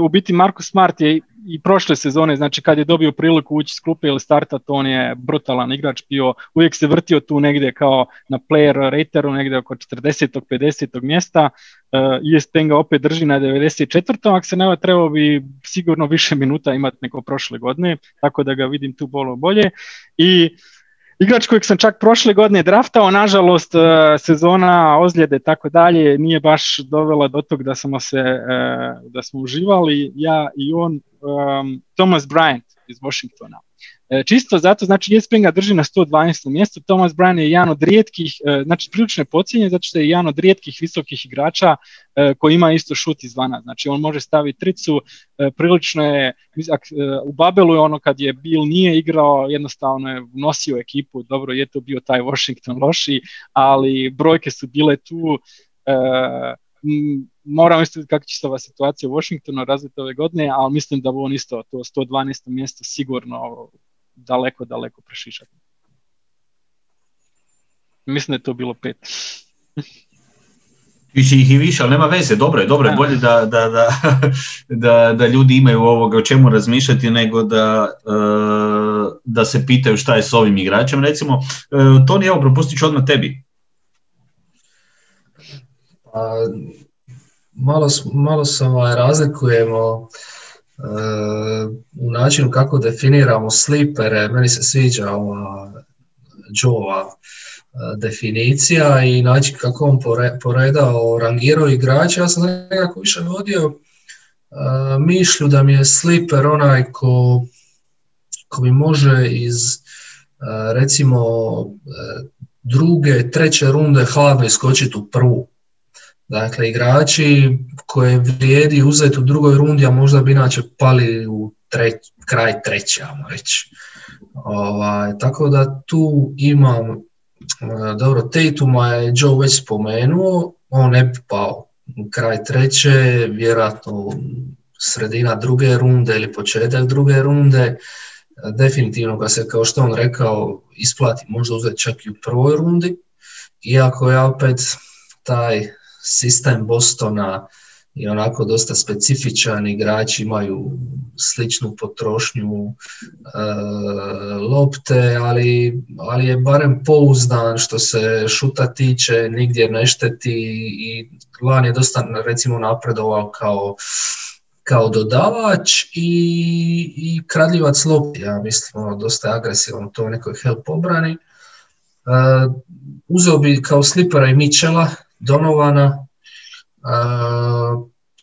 u biti Marcus Smart je i prošle sezone, znači kad je dobio priliku ući s ili startat, on je brutalan igrač bio, uvijek se vrtio tu negdje kao na player rateru, negdje oko 40. 50. mjesta, uh, ESPN ga opet drži na 94. ako se nema trebao bi sigurno više minuta imati nego prošle godine, tako da ga vidim tu bolo bolje i Igrač kojeg sam čak prošle godine draftao, nažalost e, sezona ozljede tako dalje nije baš dovela do tog da smo se e, da smo uživali ja i on Thomas Bryant iz Washingtona. E, čisto zato, znači ESPN ga drži na 112. mjestu, Thomas Bryan je jedan od rijetkih, e, znači prilično je zato što je jedan od rijetkih visokih igrača e, koji ima isto šut izvana, znači on može staviti tricu, prilično je, u Babelu je ono kad je Bill nije igrao, jednostavno je nosio ekipu, dobro je to bio taj Washington loši, ali brojke su bile tu, moram isto kako će se ova situacija u Washingtonu razviti ove godine, ali mislim da bu on isto to 112. mjesto sigurno daleko, daleko prešišati. Mislim da je to bilo pet. Više ih i više, ali nema veze, dobro je, dobro je, bolje da, da, da, da, da ljudi imaju ovoga o čemu razmišljati nego da, uh, da se pitaju šta je s ovim igračem. Recimo, uh, Toni, evo, propustit ću odmah tebi. Pa, malo, malo se ovaj, razlikujemo u načinu kako definiramo slipere, meni se sviđa ova Joe definicija i način kako on poredao, rangirao igrača. Ja sam nekako više vodio mišlju da mi je sliper onaj ko, ko mi može iz recimo druge, treće runde hladno iskočiti u prvu. Dakle, igrači koje vrijedi uzeti u drugoj rundi, a možda bi inače pali u kraj treće, ajmo reći. Ovaj, tako da tu imam, e, dobro, Tatuma je Joe već spomenuo, on ne bi pao u kraj treće, vjerojatno sredina druge runde ili početak druge runde, definitivno ga se, kao što on rekao, isplati možda uzeti čak i u prvoj rundi, iako ja opet taj sistem Bostona je onako dosta specifičan, igrači imaju sličnu potrošnju e, lopte, ali, ali je barem pouzdan što se šuta tiče, nigdje ne šteti i Lan je dosta recimo napredovao kao kao dodavač i, i kradljivac lopti, ja mislim, ono, dosta je agresivan to nekoj help obrani. Uh, uzeo bi kao slipera i Michela, Donovana,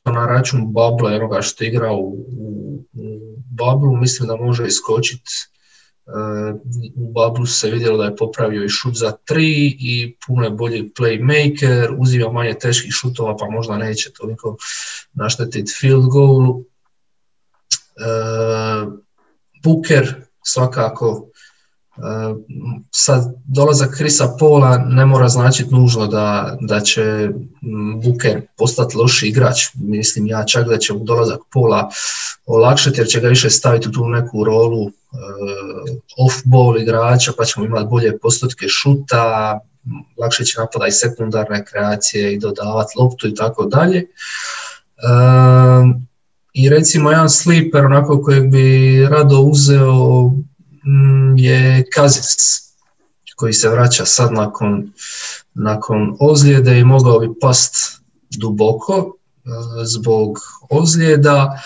na račun Babla, onoga što igra u, u, Bablu, mislim da može iskočiti u Bablu se vidjelo da je popravio i šut za tri i puno je bolji playmaker, uzima manje teških šutova pa možda neće toliko naštetiti field goal. Booker svakako sad dolazak Krisa Pola ne mora značiti nužno da, da će Buker postati loši igrač. Mislim ja čak da će dolazak Pola olakšati jer će ga više staviti u tu neku rolu uh, off-ball igrača pa ćemo imati bolje postotke šuta, lakše će napadati sekundarne kreacije i dodavati loptu i tako dalje. I recimo jedan sleeper onako kojeg bi rado uzeo Mm, je Kazis koji se vraća sad nakon, nakon ozljede i mogao bi past duboko e, zbog ozljeda,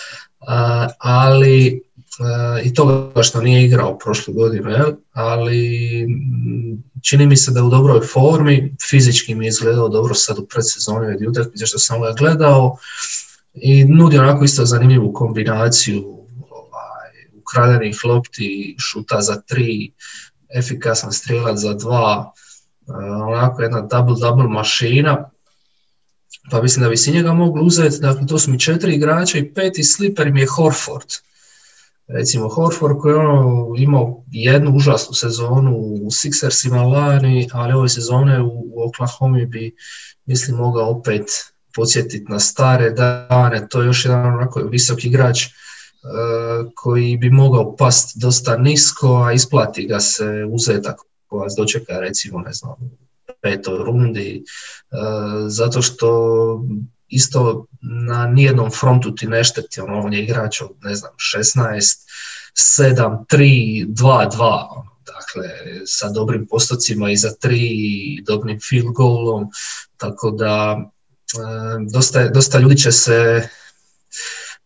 ali e, i toga što nije igrao prošlu godinu, ali mm, čini mi se da je u dobroj formi, fizički mi je izgledao dobro sad u predsezoni od utakmice što sam ga gledao i nudi onako isto zanimljivu kombinaciju ukradenih lopti, šuta za tri, efikasan strijelac za dva, e, onako jedna double-double mašina. Pa mislim da bi si njega mogli uzeti, dakle to su mi četiri igrača i peti sliper mi je Horford. Recimo Horford koji je ono imao jednu užasnu sezonu u Sixersima lani, ali ove sezone u Oklahoma bi mislim mogao opet podsjetiti na stare dane, to je još jedan onako visok igrač koji bi mogao past dosta nisko, a isplati ga se uzeti ako vas dočeka recimo ne znam petoj rundi, zato što isto na nijednom frontu ti ne šteti, ono, on je igrač od, ne znam, 16, 7, 3, 2, 2, dakle, sa dobrim postocima i za tri, dobrim field goalom, tako da dosta, dosta ljudi će se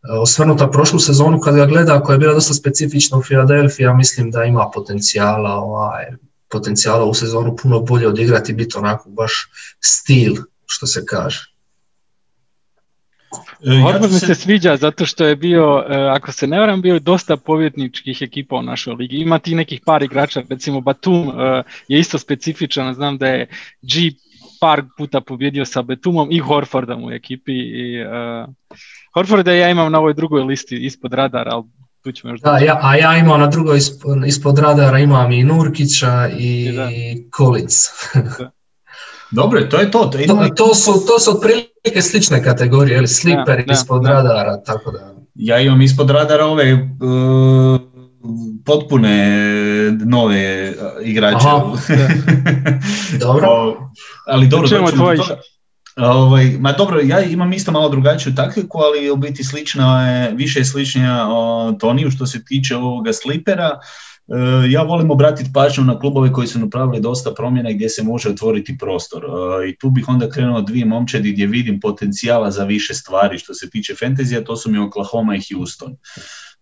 osvrnuta prošlu sezonu kad ga gleda koja je bila dosta specifična u Filadelfiji, ja mislim da ima potencijala, ovaj, potencijala u sezonu puno bolje odigrati, biti onako baš stil, što se kaže. E, mi se sviđa zato što je bio, e, ako se ne varam, bio dosta povjetničkih ekipa u našoj ligi. Ima ti nekih par igrača, recimo Batum e, je isto specifičan, znam da je G par puta pobjedio sa Betumom i Horfordom u ekipi. I, uh, Horforda ja imam na ovoj drugoj listi ispod radara, ali tu ćemo još... Da, ja, a ja imam na drugoj ispod, ispod radara imam i Nurkića i Collins. Dobro, to je to. To, to, to, su, to su otprilike slične kategorije, ili sliper ispod radara, tako da... Ja imam ispod radara ove uh, potpune nove igrače. dobro. ali dobro, Ovaj, ma dobro, ja imam isto malo drugačiju taktiku, ali u biti slična je, više je sličnija Toniju što se tiče ovoga slipera. E, ja volim obratiti pažnju na klubove koji su napravili dosta promjena gdje se može otvoriti prostor. E, I tu bih onda krenuo dvije momčadi gdje vidim potencijala za više stvari što se tiče fantazija, to su mi Oklahoma i Houston.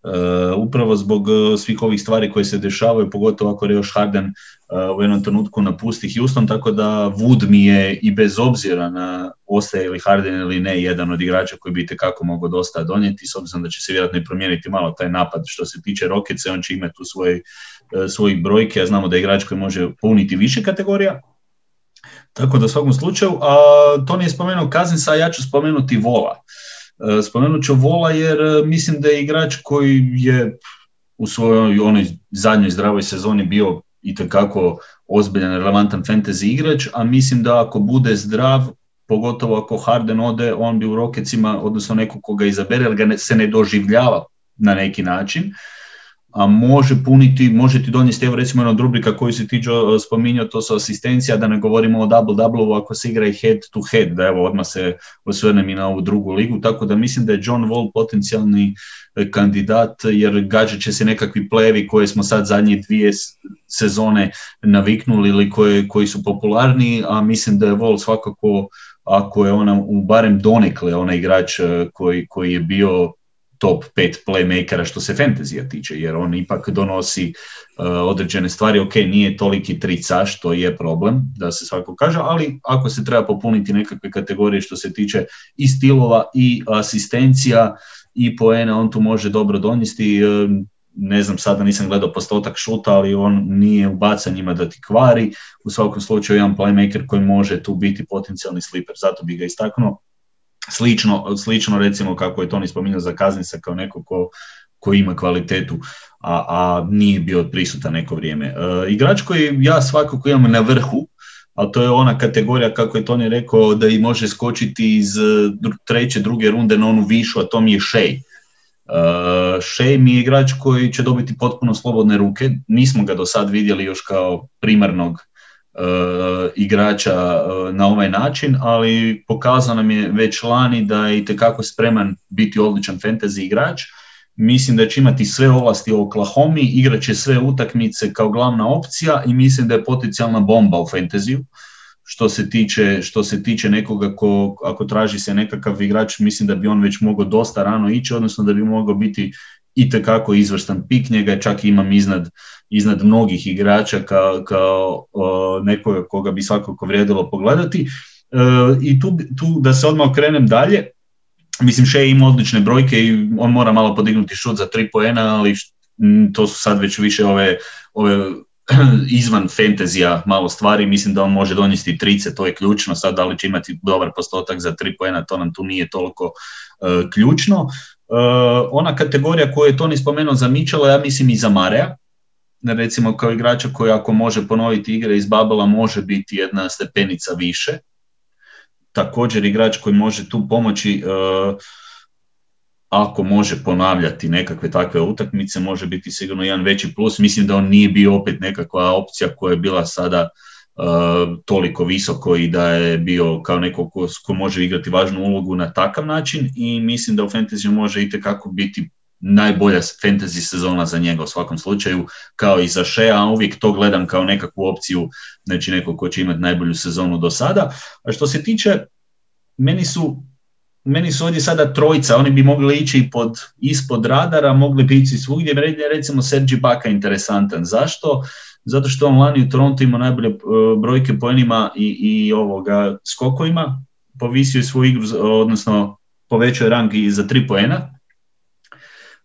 Uh, upravo zbog uh, svih ovih stvari koje se dešavaju, pogotovo ako još Harden uh, u jednom trenutku napusti Houston, tako da Wood mi je i bez obzira na ostaje ili Harden ili ne, jedan od igrača koji bi kako mogao dosta donijeti, s obzirom da će se vjerojatno i promijeniti malo taj napad što se tiče Rokice, on će imati tu svoje, brojke, a znamo da je igrač koji može puniti više kategorija, tako da u svakom slučaju, a to nije spomenuo Kazinsa, ja ću spomenuti Vola. E, spomenut ću Vola jer e, mislim da je igrač koji je u svojoj onoj zadnjoj zdravoj sezoni bio i tekako ozbiljan, relevantan fantasy igrač, a mislim da ako bude zdrav, pogotovo ako Harden ode, on bi u Rokecima, odnosno neko koga izabere, jer ga se ne doživljava na neki način, a može puniti, može ti donijeti, evo recimo jedna od rubrika koju si ti spominjao, to su asistencija, da ne govorimo o double-double ako se igra i head to head, da evo odmah se osvrnem i na ovu drugu ligu, tako da mislim da je John Wall potencijalni e, kandidat, jer gađat će se nekakvi plevi koje smo sad zadnje dvije sezone naviknuli ili koje, koji su popularni, a mislim da je Wall svakako ako je ona u barem donekle onaj igrač e, koji, koji je bio top 5 playmakera što se fantazija tiče, jer on ipak donosi uh, određene stvari, ok, nije toliki trica, što je problem, da se svako kaže, ali ako se treba popuniti nekakve kategorije što se tiče i stilova i asistencija i poena, on tu može dobro donijeti, uh, ne znam, sada nisam gledao postotak šuta, ali on nije ubacan njima da ti kvari, u svakom slučaju jedan playmaker koji može tu biti potencijalni sliper, zato bi ga istaknuo Slično, slično recimo kako je Toni spominjao za Kaznica kao neko ko, ko ima kvalitetu, a, a nije bio prisutan neko vrijeme. E, igrač koji ja svakako imam na vrhu, ali to je ona kategorija, kako je Toni rekao, da i može skočiti iz e, treće, druge runde na onu višu, a to mi je Shea. Uh, Shea mi je igrač koji će dobiti potpuno slobodne ruke, nismo ga do sad vidjeli još kao primarnog igrača uh, na ovaj način, ali pokazao nam je već lani da je itekako spreman biti odličan fantasy igrač. Mislim da će imati sve ovlasti u Oklahoma, igrat će sve utakmice kao glavna opcija i mislim da je potencijalna bomba u fantasy što se tiče, što se tiče nekoga ko, ako traži se nekakav igrač, mislim da bi on već mogao dosta rano ići, odnosno da bi mogao biti i tekako izvrstan pik, njega čak imam iznad, iznad mnogih igrača kao, kao nekoga koga bi svakako vrijedilo pogledati. E, I tu, tu da se odmah okrenem dalje, mislim Shea ima odlične brojke i on mora malo podignuti šut za tri poena, ali to su sad već više ove, ove izvan fantazija malo stvari, mislim da on može donijeti trice, to je ključno, sad da li će imati dobar postotak za tri poena, to nam tu nije toliko uh, ključno. Uh, ona kategorija koju je Toni spomenuo za Mičela, ja mislim i za Marea, recimo kao igrača koji ako može ponoviti igre iz Babela može biti jedna stepenica više. Također igrač koji može tu pomoći uh, ako može ponavljati nekakve takve utakmice, može biti sigurno jedan veći plus. Mislim da on nije bio opet nekakva opcija koja je bila sada toliko visoko i da je bio kao neko ko, ko može igrati važnu ulogu na takav način i mislim da u fantasy može i kako biti najbolja fantasy sezona za njega u svakom slučaju, kao i za Shea, uvijek to gledam kao nekakvu opciju, znači neko ko će imati najbolju sezonu do sada. A što se tiče, meni su meni su ovdje sada trojica, oni bi mogli ići pod, ispod radara, mogli bi ići svugdje, recimo Sergi Baka interesantan. Zašto? Zato što on lani u Toronto ima najbolje e, brojke poenima i, i ovoga skokovima, povisio je svoju igru, odnosno povećao je rang i za tri poena,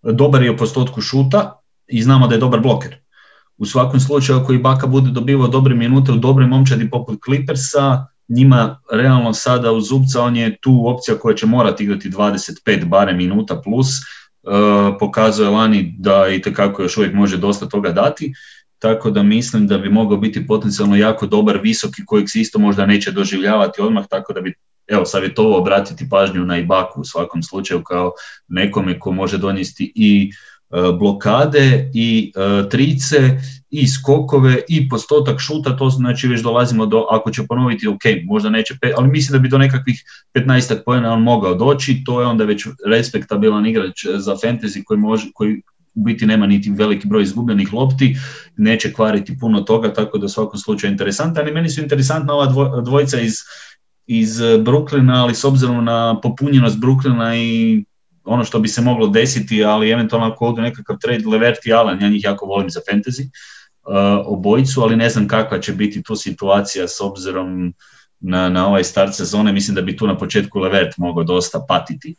dobar je u postotku šuta i znamo da je dobar bloker. U svakom slučaju ako i Baka bude dobivao dobre minute u dobroj momčadi poput Clippersa, njima realno sada u Zubca on je tu opcija koja će morati igrati 25 bare minuta plus, e, pokazuje Lani da i tekako još uvijek može dosta toga dati, tako da mislim da bi mogao biti potencijalno jako dobar visoki kojeg se isto možda neće doživljavati odmah, tako da bi evo savjetovao obratiti pažnju na Ibaku u svakom slučaju kao nekome ko može donijeti i e, blokade i e, trice i skokove i postotak šuta, to znači već dolazimo do, ako će ponoviti, ok, možda neće, ali mislim da bi do nekakvih 15 pojena on mogao doći, to je onda već respektabilan igrač za fantasy koji, može, koji u biti nema niti veliki broj izgubljenih lopti, neće kvariti puno toga, tako da u svakom slučaju interesantan. I meni su interesantna ova dvojica iz iz Brooklyna, ali s obzirom na popunjenost Brooklyna i ono što bi se moglo desiti, ali eventualno ako odu nekakav trade Levert i Allen, ja njih jako volim za fantasy, obojicu, ali ne znam kakva će biti tu situacija s obzirom na, na ovaj start sezone, mislim da bi tu na početku Levert mogao dosta patiti.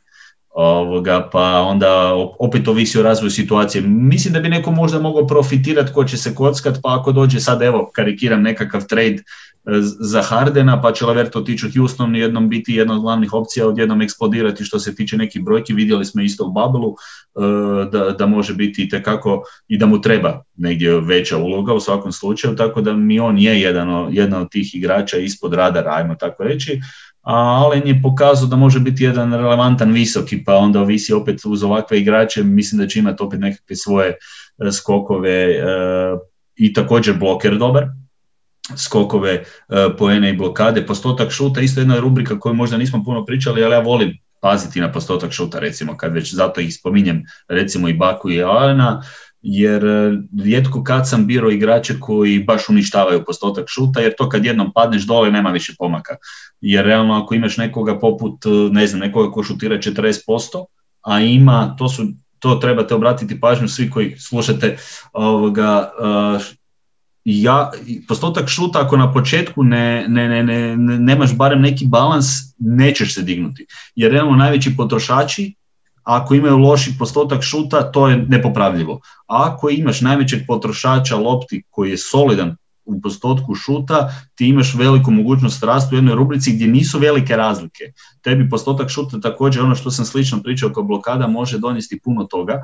Ovoga, pa onda opet ovisi o razvoju situacije. Mislim da bi neko možda mogao profitirati ko će se kockat, pa ako dođe sad, evo, karikiram nekakav trade za Hardena, pa će Lavert otići u Houston jednom biti jedna od glavnih opcija, odjednom eksplodirati što se tiče nekih brojki, vidjeli smo isto u Babelu e, da, da može biti tekako i da mu treba negdje veća uloga u svakom slučaju, tako da mi on je jedan, jedan od tih igrača ispod radara, ajmo tako reći, a Allen je pokazao da može biti jedan relevantan visoki, pa onda ovisi opet uz ovakve igrače, mislim da će imati opet nekakve svoje e, skokove e, i također bloker dobar, skokove, e, poene i blokade, postotak šuta, isto jedna rubrika koju možda nismo puno pričali, ali ja volim paziti na postotak šuta, recimo, kad već zato ih spominjem, recimo i Baku i Alena, jer e, rijetko kad sam birao igrače koji baš uništavaju postotak šuta, jer to kad jednom padneš dole nema više pomaka. Jer realno ako imaš nekoga poput, e, ne znam, nekoga ko šutira 40%, a ima, to su to trebate obratiti pažnju svi koji slušate ovoga, ja, postotak šuta ako na početku ne, ne, ne, ne, nemaš barem neki balans, nećeš se dignuti. Jer realno najveći potrošači, ako imaju loši postotak šuta, to je nepopravljivo. A ako imaš najvećeg potrošača lopti koji je solidan u postotku šuta, ti imaš veliku mogućnost rasta u jednoj rubrici gdje nisu velike razlike. Tebi postotak šuta također ono što sam slično pričao kao blokada može donijeti puno toga,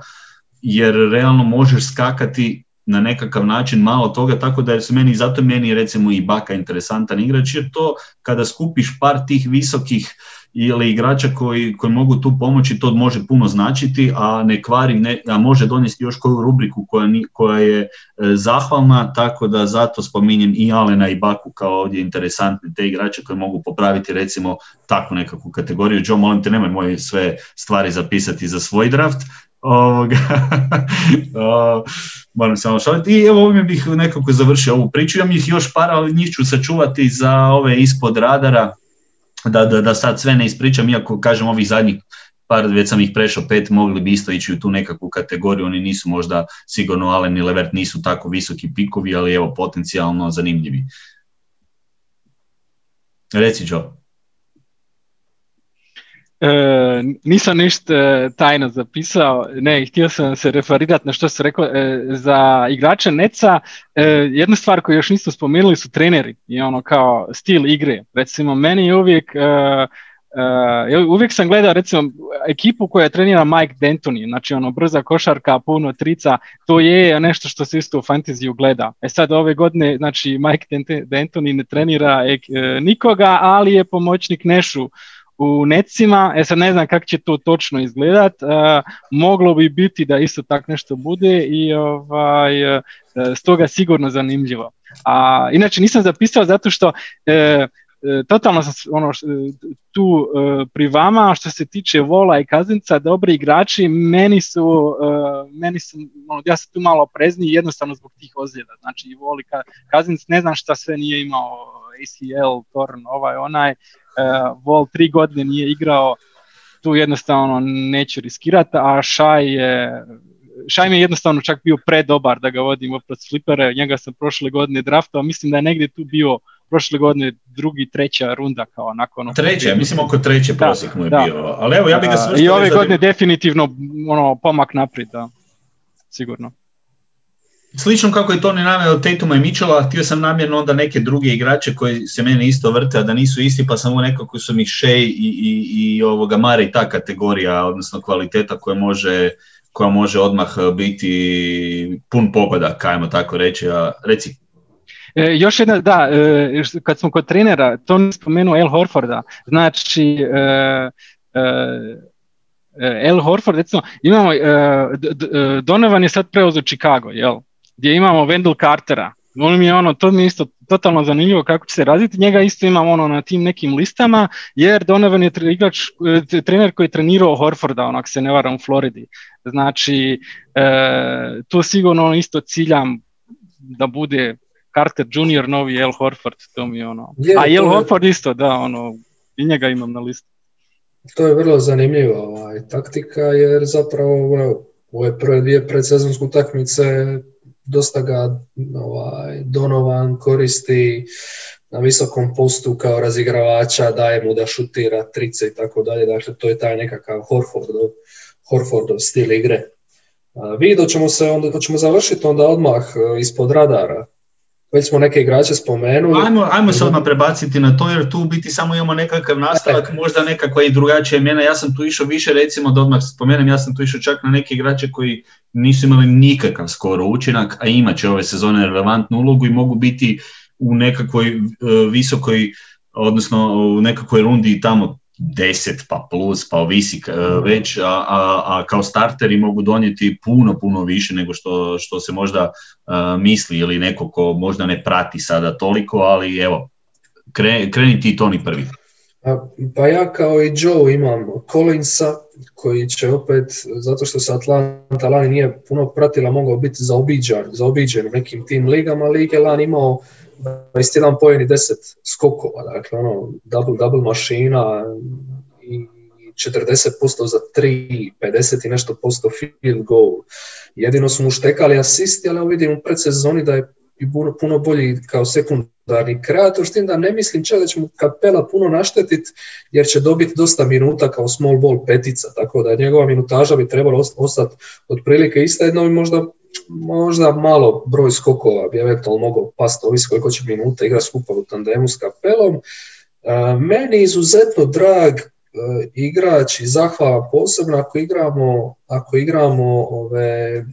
jer realno možeš skakati na nekakav način malo toga, tako da se meni, zato meni recimo i Baka interesantan igrač, jer to kada skupiš par tih visokih ili igrača koji, koji mogu tu pomoći, to može puno značiti, a ne kvari, ne, a može donijeti još koju rubriku koja, koja je e, zahvalna, tako da zato spominjem i Alena i Baku kao ovdje interesantne te igrače koji mogu popraviti recimo takvu nekakvu kategoriju. Joe, molim te, nemoj moje sve stvari zapisati za svoj draft, Ovoga, moram samo šaliti. I evo ovime bih nekako završio ovu priču. Imam ih još par, ali njih ću sačuvati za ove ispod radara, da, da, da sad sve ne ispričam, iako kažem ovih zadnjih par, već sam ih prešao pet, mogli bi isto ići u tu nekakvu kategoriju, oni nisu možda sigurno Allen i Levert nisu tako visoki pikovi, ali evo potencijalno zanimljivi. Reci Joe. E, nisam ništa e, tajno zapisao, ne, htio sam se referirati na što se rekao, e, za igrače Neca, e, jedna stvar koju još nismo spomenuli su treneri. I ono kao stil igre, recimo meni je uvijek, uvijek sam gledao recimo ekipu koja trenira Mike D'Antoni, znači ono brza košarka, puno trica, to je nešto što se isto u fantaziju gleda. E sad ove godine, znači Mike D'Antoni ne trenira nikoga, ali je pomoćnik Nešu u necima, e sad ne znam kako će to točno izgledat, e, moglo bi biti da isto tak nešto bude i ovaj, e, stoga sigurno zanimljivo. A inače nisam zapisao zato što totalno sam ono, tu e, pri vama što se tiče Vola i Kazinca, dobri igrači, meni su, e, meni su ono, ja sam tu malo oprezniji jednostavno zbog tih ozljeda. Znači i Voli Kazinc ne znam šta sve nije imao ACL, Torn, ovaj, onaj, Vol tri godine nije igrao, tu jednostavno neću riskirati, a Šaj je Šaj mi je jednostavno čak bio predobar da ga vodim opet flipere, njega sam prošle godine draftao, mislim da je negdje tu bio prošle godine drugi, treća runda kao nakon... Ono treća, mislim oko treće prosjek mu je bio. Ali evo, ja bih ga svrstao... I ove godine definitivno ono, pomak naprijed, da. Sigurno. Slično kako je Toni naveo Tatuma i Mitchella, htio sam namjerno onda neke druge igrače koji se meni isto vrte, a da nisu isti, pa samo nekako su mi Shea i, i, i ovoga Mare i ta kategorija, odnosno kvaliteta koja može, koja može odmah biti pun pogodak, ajmo tako reći. A, reci. E, još jedna, da, e, kad smo kod trenera, to ne spomenuo El Horforda, znači e, e El Horford, recimo, imamo, Donovan je sad preuzeo Chicago, jel? gdje imamo Wendell Cartera, on mi je ono, to mi isto totalno zanimljivo kako će se razviti. Njega isto imam ono na tim nekim listama, jer Donovan je igrač, trener koji je trenirao Horforda, onak se ne varam u Floridi. Znači, e, tu sigurno isto ciljam da bude Carter Jr. novi El Horford, to mi je ono. A El Horford isto, da, ono, i njega imam na listu. To je vrlo zanimljiva ovaj, taktika, jer zapravo ono, ove prve dvije predsezonske utakmice dosta ga ovaj, Donovan koristi na visokom postu kao razigravača, daje mu da šutira trice i tako dalje, dakle to je taj nekakav Horfordov, Horfordov stil igre. Vi ćemo se onda, ćemo završiti onda odmah e, ispod radara, već smo neke igrače spomenuli. Ajmo, ajmo se odmah prebaciti na to, jer tu u biti samo imamo nekakav nastavak, možda nekakva i drugačija imena. Ja sam tu išao više, recimo da odmah spomenem, ja sam tu išao čak na neke igrače koji nisu imali nikakav skoro učinak, a imat će ove sezone relevantnu ulogu i mogu biti u nekakvoj e, visokoj, odnosno u nekakvoj rundi tamo 10 pa plus, pa ovisi e, već, a, a, a, kao starteri mogu donijeti puno, puno više nego što, što se možda e, misli ili neko ko možda ne prati sada toliko, ali evo, kre, kreni ti Toni prvi. Pa ja kao i Joe imam Collinsa koji će opet, zato što se Atlanta lani nije puno pratila, mogao biti zaobiđan, zaobiđen u nekim tim ligama, lige lani imao 21 pojen i 10 skokova, dakle ono double double mašina i 40% za 3, 50 i nešto posto field goal. Jedino su mu štekali asisti, ali vidim u predsezoni da je puno, puno bolji kao sekundarni kreator, s tim da ne mislim čak da će mu kapela puno naštetiti, jer će dobiti dosta minuta kao small ball petica, tako da njegova minutaža bi trebala ostati otprilike ista, jedno i možda možda malo broj skokova bi eventualno mogao pasti, ovisi koliko će minuta igra skupa u tandemu s kapelom. E, meni izuzetno drag e, igrač i zahvala posebno ako igramo, ako igramo ove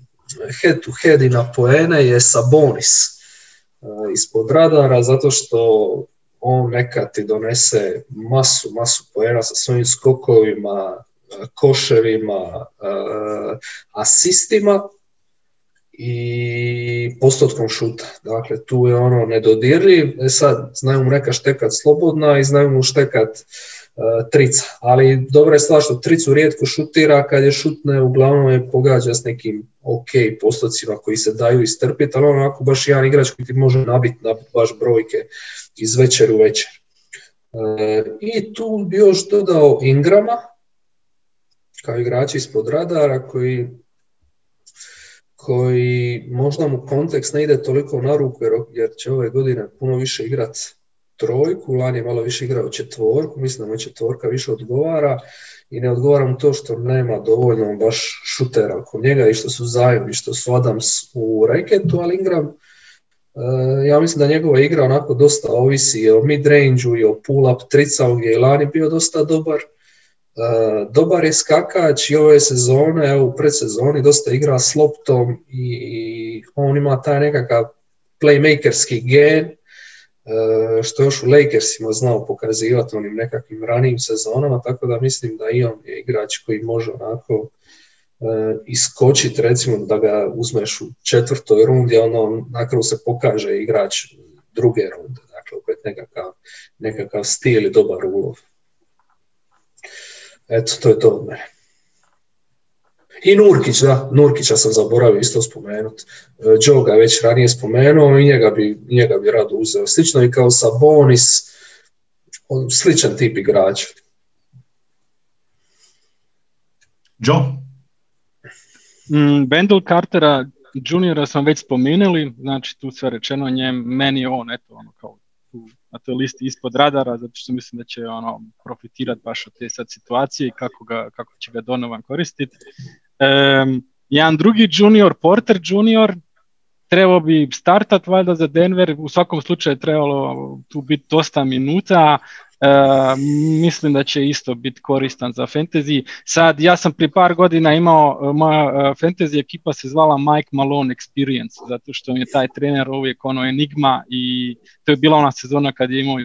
head to head i na poene je Sabonis e, ispod radara zato što on neka ti donese masu, masu poena sa svojim skokovima, koševima, asistima i postotkom šuta. Dakle, tu je ono nedodirljiv. E sad, znaju mu neka štekat slobodna i znaju mu štekat uh, trica. Ali dobra je stvar što tricu rijetko šutira, kad je šutne uglavnom je pogađa s nekim ok postocima koji se daju istrpiti, ali onako baš jedan igrač koji ti može nabiti na baš brojke iz večer u večer. E, I tu bi još dodao Ingrama, kao igrač ispod radara koji koji možda mu kontekst ne ide toliko na ruku jer, će ove godine puno više igrat trojku, lani je malo više igrao četvorku, mislim da mu četvorka više odgovara i ne odgovara mu to što nema dovoljno baš šutera oko njega i što su Zion i što su Adams u reketu, ali Ingram eh, ja mislim da njegova igra onako dosta ovisi o mid-range i o pull-up trica gdje je lani bio dosta dobar dobar je skakač i ove sezone, evo u predsezoni dosta igra s loptom i on ima taj nekakav playmakerski gen, e, što još u Lakersima znao pokazivati onim nekakvim ranijim sezonama, tako da mislim da i on je igrač koji može onako iskočiti recimo da ga uzmeš u četvrtoj rundi, ono na kraju se pokaže igrač druge runde, dakle opet nekakav, nekakav stil i dobar ulov. Eto, to je to od mene. I Nurkić, da, Nurkića sam zaboravio isto spomenuti. E, Joe ga je već ranije spomenuo i njega bi, njega bi rado uzeo. Slično i kao Sabonis, sličan tip igrač. Joe? Mm, Bendel Cartera juniora smo već spomenuli, znači tu sve rečeno njem, meni je on eto ono kao na toj listi ispod radara, zato što mislim da će ono profitirati baš od te sad situacije i kako, ga, kako će ga Donovan koristiti. Um, jedan drugi junior, Porter junior, trebao bi startat valjda za Denver, u svakom slučaju trebalo tu biti dosta minuta, E, mislim da će isto biti koristan za fantasy. Sad, ja sam prije par godina imao, e, moja uh, fantasy ekipa se zvala Mike Malone Experience, zato što mi je taj trener uvijek ono enigma i to je bila ona sezona kad je imao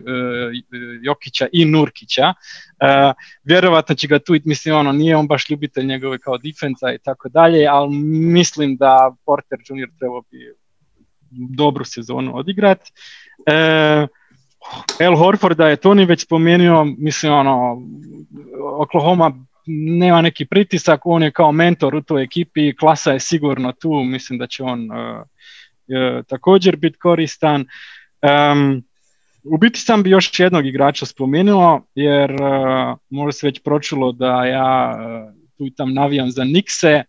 Jokića i Nurkića. vjerovatno će ga tu, mislim, ono, nije on baš ljubitelj njegove kao defensa i tako dalje, ali mislim da Porter Junior treba bi dobru sezonu odigrati. El Horforda je Toni već spomenuo, mislim ono, Oklahoma nema neki pritisak, on je kao mentor u toj ekipi, klasa je sigurno tu, mislim da će on uh, također biti koristan. Um, u biti sam bi još jednog igrača spomenuo, jer uh, možda se već pročulo da ja uh, tu i tam navijam za Nikse,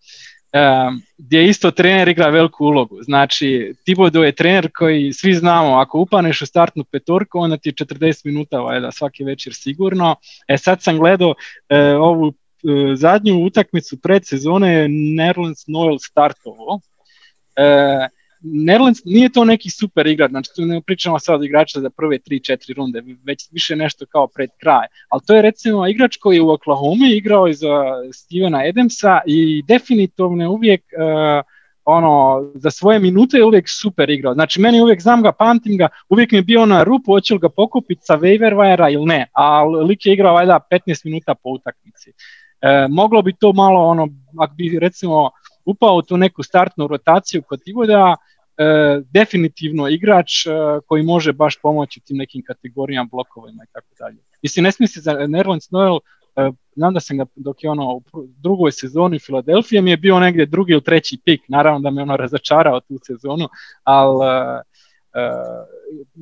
gdje isto trener igra veliku ulogu. Znači, Tibodo je trener koji svi znamo, ako upaneš u startnu petorku, onda ti je 40 minuta valjda svaki večer sigurno. E sad sam gledao e, ovu e, zadnju utakmicu pred sezone je Nerlens Noel startovo. E, Nerlands nije to neki super igrač, znači tu ne pričamo sad igrača za prve 3-4 runde, već više nešto kao pred kraj. Ali to je recimo igrač koji je u Oklahoma igrao i za Stevena Adamsa i definitivno je uvijek uh, ono, za svoje minute je uvijek super igrao. Znači, meni uvijek znam ga, pamtim ga, uvijek mi je bio na rupu, hoće ga pokupiti sa waiver ili ne, a lik je igrao valjda 15 minuta po utakmici. E, moglo bi to malo, ono, ako bi recimo upao u tu neku startnu rotaciju kod Tivoda, e, definitivno igrač e, koji može baš pomoći tim nekim kategorijama, blokovima i tako dalje. Mislim, ne smije se za Nerlens Noel, e, znam da sam ga dok je ono u drugoj sezoni Filadelfije mi je bio negdje drugi ili treći pik, naravno da me ono razočarao tu sezonu, ali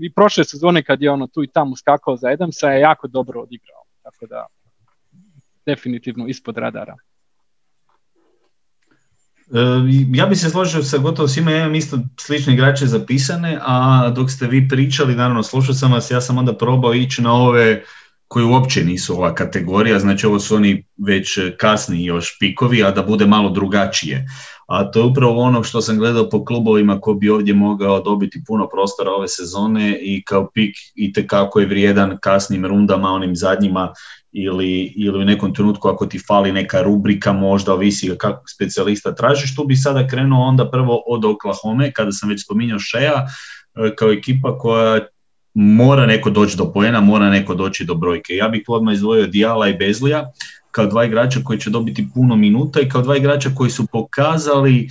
i prošle sezone kad je ono tu i tamo skakao za Adamsa je jako dobro odigrao, tako da definitivno ispod radara. E, ja bi se složio sa gotovo svima, ja imam isto slične igrače zapisane, a dok ste vi pričali, naravno slušao sam vas, ja sam onda probao ići na ove koji uopće nisu ova kategorija, znači ovo su oni već kasni još pikovi, a da bude malo drugačije. A to je upravo ono što sam gledao po klubovima ko bi ovdje mogao dobiti puno prostora ove sezone i kao pik i kako je vrijedan kasnim rundama, onim zadnjima ili, ili u nekom trenutku ako ti fali neka rubrika možda ovisi kako specijalista tražiš, tu bi sada krenuo onda prvo od Oklahoma, kada sam već spominjao Šeja, e, kao ekipa koja mora neko doći do pojena, mora neko doći do brojke. Ja bih tu odmah izdvojio Dijala i Bezlija kao dva igrača koji će dobiti puno minuta i kao dva igrača koji su pokazali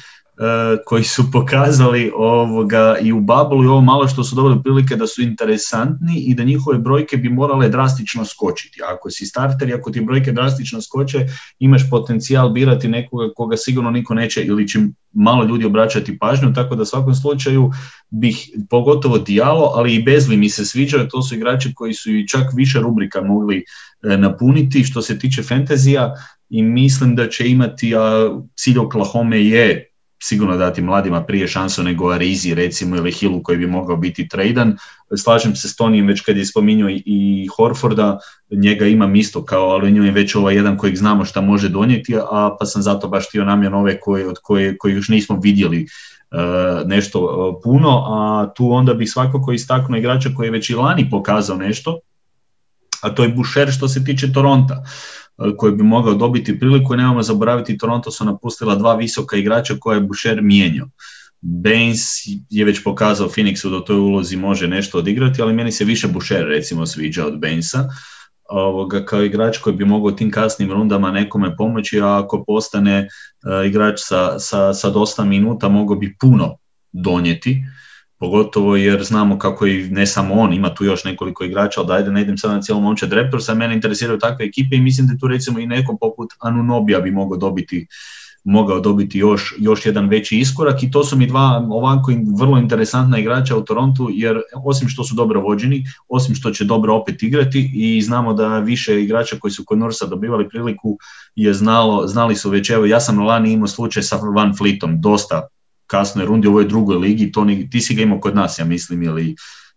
koji su pokazali ovoga i u Bablu i ovo malo što su dobili prilike da su interesantni i da njihove brojke bi morale drastično skočiti. Ako si starter i ako ti brojke drastično skoče, imaš potencijal birati nekoga koga sigurno niko neće ili će malo ljudi obraćati pažnju, tako da u svakom slučaju bih pogotovo Dijalo, ali i Bezli mi se sviđaju, to su igrači koji su i čak više rubrika mogli eh, napuniti što se tiče fantazija i mislim da će imati, a cilj Oklahoma je sigurno dati mladima prije šansu nego Arizi recimo ili Hillu koji bi mogao biti tradan. Slažem se s Tonijem već kad je spominjao i Horforda, njega imam isto kao, ali njoj je već ovaj jedan kojeg znamo šta može donijeti, a pa sam zato baš htio namjerno ove koje, od koje, koje još nismo vidjeli uh, nešto uh, puno, a tu onda bih svakako istaknuo igrača koji je već i lani pokazao nešto, a to je Boucher što se tiče Toronta koji bi mogao dobiti priliku nemamo zaboraviti Toronto su napustila dva visoka igrača koje je Boucher mijenjao. Baines je već pokazao Phoenixu da u toj ulozi može nešto odigrati, ali meni se više Boucher recimo sviđa od Bainesa. ovoga, kao igrač koji bi mogao tim kasnim rundama nekome pomoći, a ako postane e, igrač sa, sa, sa dosta minuta mogao bi puno donijeti, pogotovo jer znamo kako i ne samo on, ima tu još nekoliko igrača, ali ajde ne idem sad na cijelo momčad Raptors, a mene interesiraju takve ekipe i mislim da tu recimo i neko poput Anunobija bi mogao dobiti mogao dobiti još, još jedan veći iskorak i to su mi dva ovako vrlo interesantna igrača u Torontu jer osim što su dobro vođeni, osim što će dobro opet igrati i znamo da više igrača koji su kod Norsa dobivali priliku je znalo, znali su već, evo ja sam lani imao slučaj sa Van Fleetom, dosta kasnoj rundi u ovoj drugoj ligi, to ti si ga imao kod nas ja mislim ili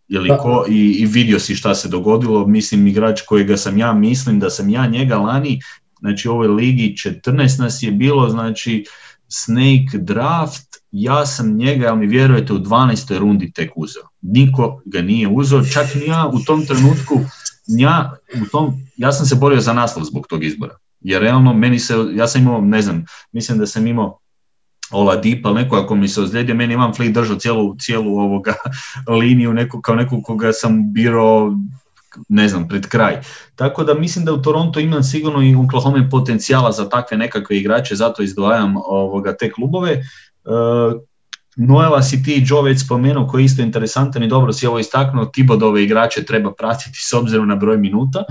ili ko, i, i vidio si šta se dogodilo, mislim igrač kojega sam ja, mislim da sam ja njega lani znači u ovoj ligi 14 nas je bilo, znači Snake Draft, ja sam njega, ali mi vjerujete, u 12. rundi tek uzeo. Niko ga nije uzeo, čak ni ja u tom trenutku, ja, u tom, ja sam se borio za naslov zbog tog izbora. Jer realno, meni se, ja sam imao, ne znam, mislim da sam imao Ola Dipa, neko ako mi se ozlijedio, meni imam Flick držao cijelu, cijelu ovoga liniju neko, kao nekog koga sam birao ne znam, pred kraj. Tako da mislim da u Toronto ima sigurno i Oklahoma potencijala za takve nekakve igrače, zato izdvajam ovoga, te klubove. E, Noela si ti Joe već spomenuo koji je isto interesantan i dobro si ovo istaknuo, Tibodove igrače treba pratiti s obzirom na broj minuta.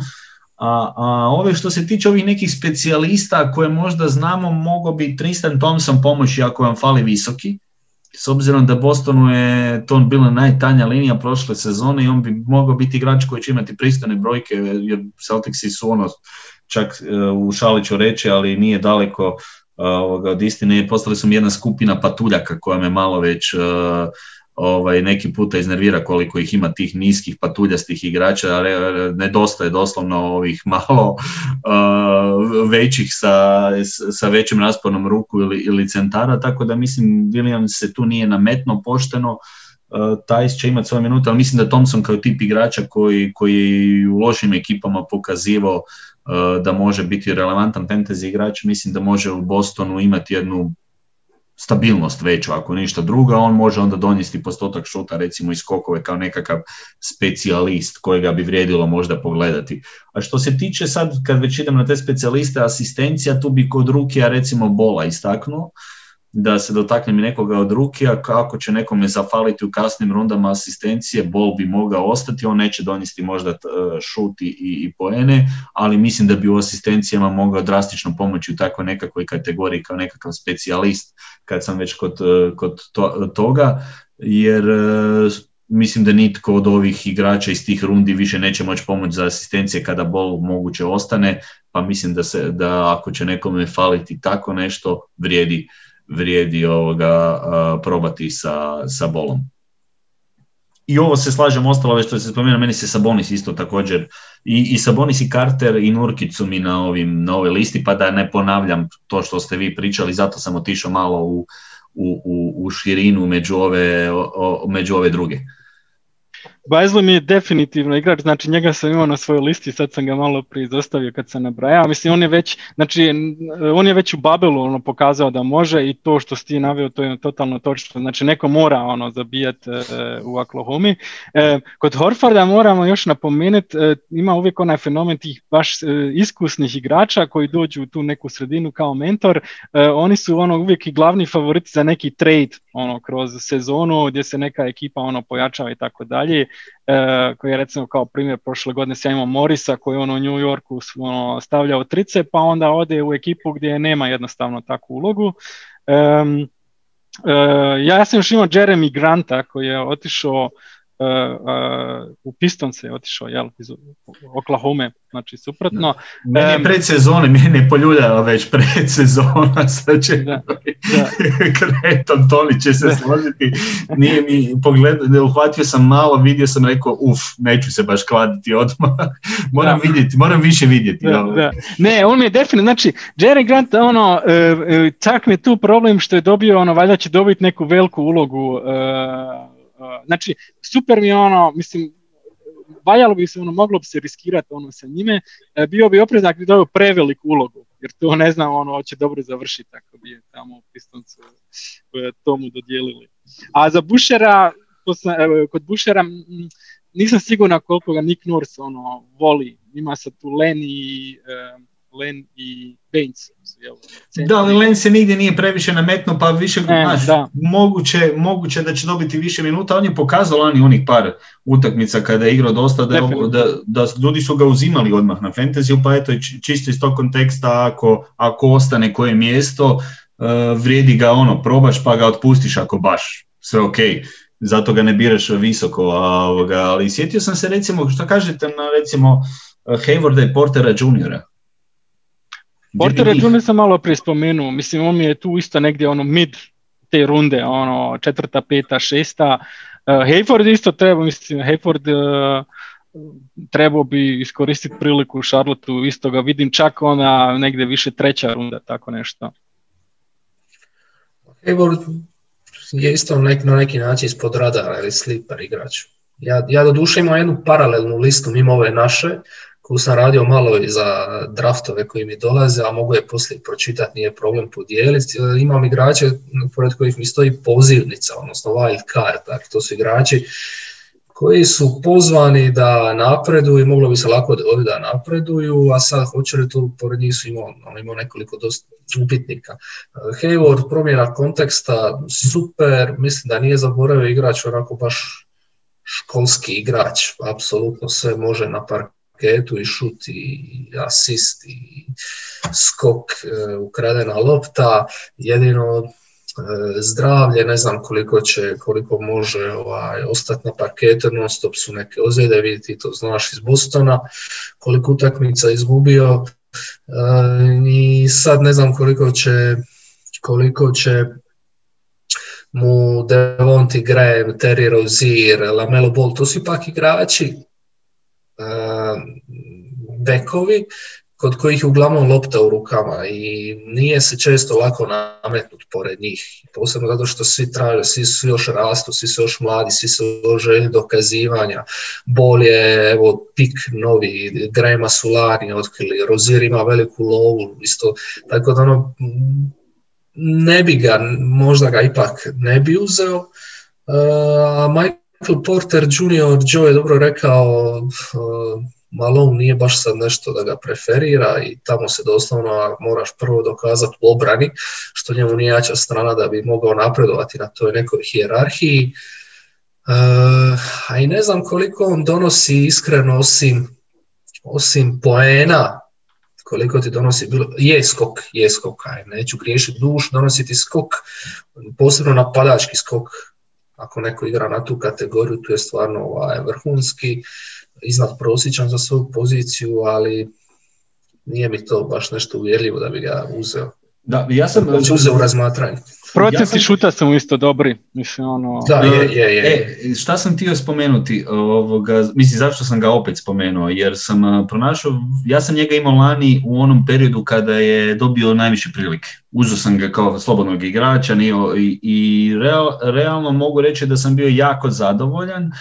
A, a ove što se tiče ovih nekih specijalista koje možda znamo, mogo bi Tristan Thompson pomoći ako vam fali visoki, s obzirom da Bostonu je to bila najtanja linija prošle sezone i on bi mogao biti igrač koji će imati pristane brojke jer Celticsi su ono čak e, u Šaliću reći, ali nije daleko e, od istine. Postali su mi jedna skupina patuljaka koja me malo već e, ovaj, neki puta iznervira koliko ih ima tih niskih patuljastih igrača, nedostaje doslovno ovih malo uh, većih sa, sa većim raspornom ruku ili, ili centara, tako da mislim Williams se tu nije nametno pošteno, uh, Tajs će imati svoje minute, ali mislim da Thompson kao tip igrača koji, koji u lošim ekipama pokazivao uh, da može biti relevantan fantasy igrač, mislim da može u Bostonu imati jednu stabilnost veću, ako ništa druga, on može onda donijeti postotak šuta recimo iz skokove kao nekakav specijalist kojega bi vrijedilo možda pogledati. A što se tiče sad, kad već idem na te specijaliste, asistencija, tu bi kod Rukija recimo Bola istaknuo, da se dotaknem nekoga od Rukija, kako će nekome zafaliti u kasnim rundama asistencije, Bol bi mogao ostati, on neće donijeti možda šuti i, i poene, ali mislim da bi u asistencijama mogao drastično pomoći u takvoj nekakvoj kategoriji kao nekakav specijalist, kad sam već kod, kod toga, jer mislim da nitko od ovih igrača iz tih rundi više neće moći pomoći za asistencije kada bol moguće ostane, pa mislim da, se, da ako će nekome faliti tako nešto, vrijedi vrijedi ovoga, probati sa, sa bolom. I ovo se slažem, ostalo već što se spomenuo, meni se Sabonis isto također, i, i Sabonis i Carter i Nurkić su mi na, ovim, na ovoj listi, pa da ne ponavljam to što ste vi pričali, zato sam otišao malo u, u, u, u širinu među ove, među ove druge. Bajzlo mi je definitivno igrač, znači njega sam imao na svojoj listi, sad sam ga malo prije izostavio kad sam nabrajao, mislim on je već, znači on je već u Babelu ono, pokazao da može i to što si ti naveo to je totalno točno, znači neko mora ono zabijati e, u Oklahoma. E, kod Horforda moramo još napomenuti, e, ima uvijek onaj fenomen tih baš iskusnih igrača koji dođu u tu neku sredinu kao mentor, oni su ono uvijek i glavni favoriti za neki trade ono kroz sezonu gdje se neka ekipa ono pojačava i tako dalje e, koji je recimo kao primjer prošle godine ja imao Morisa koji on u New Yorku ono, stavljao trice pa onda ode u ekipu gdje nema jednostavno takvu ulogu. E, ja sam još imao Jeremy Granta koji je otišao uh, u Pistons je otišao jel, iz Oklahoma, znači suprotno. Meni je predsezone, meni je poljuljala već predsezona, sad će da, da. Kretom Toni će se da. složiti. Nije mi pogledao, uhvatio sam malo, vidio sam, rekao, uf, neću se baš kladiti odmah. moram da. vidjeti, moram više vidjeti. Da, da. Ne, on mi je definitivno, znači, Jerry Grant, ono, čak mi je tu problem što je dobio, ono, valjda će dobiti neku veliku ulogu znači, super mi ono, mislim, valjalo bi se, ono, moglo bi se riskirati ono sa njime, e, bio bi oprezak bi dobio preveliku ulogu, jer to ne znam, ono, hoće dobro završiti ako bi je tamo u Pistoncu e, tomu dodijelili. A za Bušera, kod Bušera, nisam sigurna koliko ga Nick Nurse ono, voli. Ima se tu Len i, uh, Len i Baines. Da, ali Len se nigdje nije previše nametnuo, pa više, e, znaš, moguće, moguće da će dobiti više minuta. On je pokazao lani onih par utakmica kada je igrao dosta, da, da, da, ljudi su ga uzimali odmah na fantasy, pa eto, čisto iz tog konteksta, ako, ako ostane koje mjesto, uh, vrijedi ga ono, probaš pa ga otpustiš ako baš sve ok zato ga ne biraš visoko, a, ali sjetio sam se recimo, što kažete na recimo Haywarda i Portera juniora? Portera junior sam malo prije spomenuo, mislim on mi je tu isto negdje ono mid te runde, ono četvrta, peta, šesta. Uh, Hayford isto treba, mislim, Hayford uh, trebao bi iskoristiti priliku u Charlotteu, isto ga vidim čak ona negdje više treća runda, tako nešto. Hayward je isto nek, na neki način ispod radara ili sliper igrač. Ja, ja do duše imam jednu paralelnu listu mimo ove naše, koju sam radio malo i za draftove koji mi dolaze, a mogu je poslije pročitati, nije problem podijeliti. Imam igrače pored kojih mi stoji pozivnica, odnosno wild card, dakle to su igrači koji su pozvani da napreduju i moglo bi se lako dogoditi da napreduju, a sad hoće li tu pored njih su imao, ono, imao nekoliko dosta upitnika. Hayward, promjena konteksta, super, mislim da nije zaboravio igrač onako baš školski igrač, apsolutno sve može na parketu i šut i asist i skok, e, ukradena lopta, jedino E, zdravlje, ne znam koliko će, koliko može ovaj, ostati na parketu, non stop su neke ozljede, vidite to znaš iz Bostona, koliko utakmica izgubio e, i sad ne znam koliko će, koliko će mu Devonti Graham, Terry Rozier, Lamelo Ball, to su ipak igrači bekovi kod kojih je uglavnom lopta u rukama i nije se često lako nametnut pored njih. Posebno zato što svi traže, svi su još rastu, svi su još mladi, svi su još želji dokazivanja. Bol je, evo, pik novi, Grema Sulari otkrili, Rozir ima veliku lovu, isto, tako da ono, ne bi ga, možda ga ipak ne bi uzeo. A Michael Porter Jr. Joe je dobro rekao, Malone nije baš sad nešto da ga preferira i tamo se doslovno moraš prvo dokazati u obrani, što njemu nije jača strana da bi mogao napredovati na toj nekoj hijerarhiji. Uh, a i ne znam koliko on donosi iskreno osim, osim poena, koliko ti donosi, bilo, je skok, je skok, aj, neću griješiti duš, donosi ti skok, posebno napadački skok, ako neko igra na tu kategoriju, tu je stvarno ovaj, vrhunski iznad prosječan za svoju poziciju, ali nije mi to baš nešto uvjerljivo da bi ga uzeo. Da, ja sam uzeo u razmatranje. Procenti ja sam... šuta su isto dobri. Mislim, ono... Da, je, je, je. E, šta sam htio spomenuti? Ovoga, mislim, zašto sam ga opet spomenuo? Jer sam pronašao, ja sam njega imao lani u onom periodu kada je dobio najviše prilike. Uzeo sam ga kao slobodnog igrača i, i real, realno mogu reći da sam bio jako zadovoljan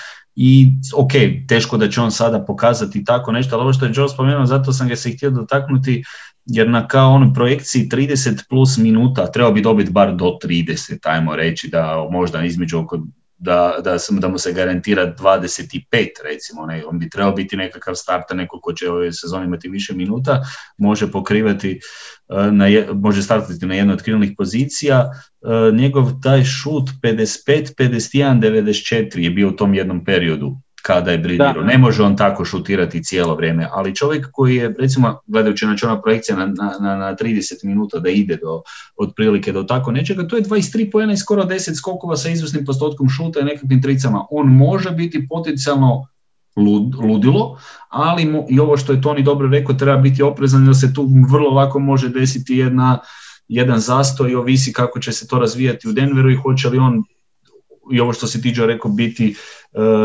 i ok, teško da će on sada pokazati tako nešto, ali ovo što je Joe spomenuo, zato sam ga se htio dotaknuti, jer na kao onoj projekciji 30 plus minuta treba bi dobiti bar do 30, ajmo reći da možda između oko da, da, da mu se garantira 25 recimo, ne, on bi trebao biti nekakav starter, neko ko će ove sezone imati više minuta, može pokrivati, e, na, može startati na jednoj od krilnih pozicija, e, njegov taj šut 55, 51, 94 je bio u tom jednom periodu kada je briljirao. Ne može on tako šutirati cijelo vrijeme, ali čovjek koji je, recimo, gledajući znači ona projekcija na, na, na 30 minuta da ide do, otprilike do tako nečega, to je 23 pojena i skoro 10 skokova sa izvrsnim postotkom šuta i nekakvim tricama. On može biti potencijalno ludilo, ali i ovo što je Toni dobro rekao, treba biti oprezan jer se tu vrlo lako može desiti jedna, jedan zastoj i ovisi kako će se to razvijati u Denveru i hoće li on i ovo što si tiđo rekao biti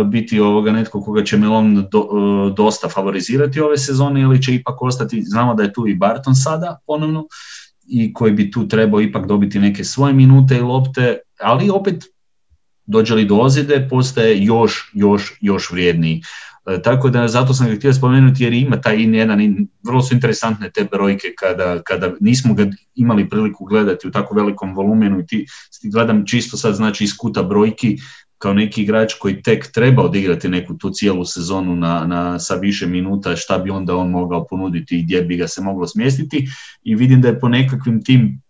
biti ovoga netko koga će Melon e, dosta favorizirati ove sezone ili će ipak ostati, znamo da je tu i Barton sada ponovno i koji bi tu trebao ipak dobiti neke svoje minute i lopte, ali opet dođe li do ozljede postaje još, još, još vrijedniji. E, tako da zato sam ga htio spomenuti jer ima taj jedan, vrlo su interesantne te brojke kada, kada nismo ga imali priliku gledati u tako velikom volumenu i ti, gledam čisto sad znači iz kuta brojki kao neki igrač koji tek treba odigrati neku tu cijelu sezonu na, na, sa više minuta, šta bi onda on mogao ponuditi i gdje bi ga se moglo smjestiti i vidim da je po nekakvim tim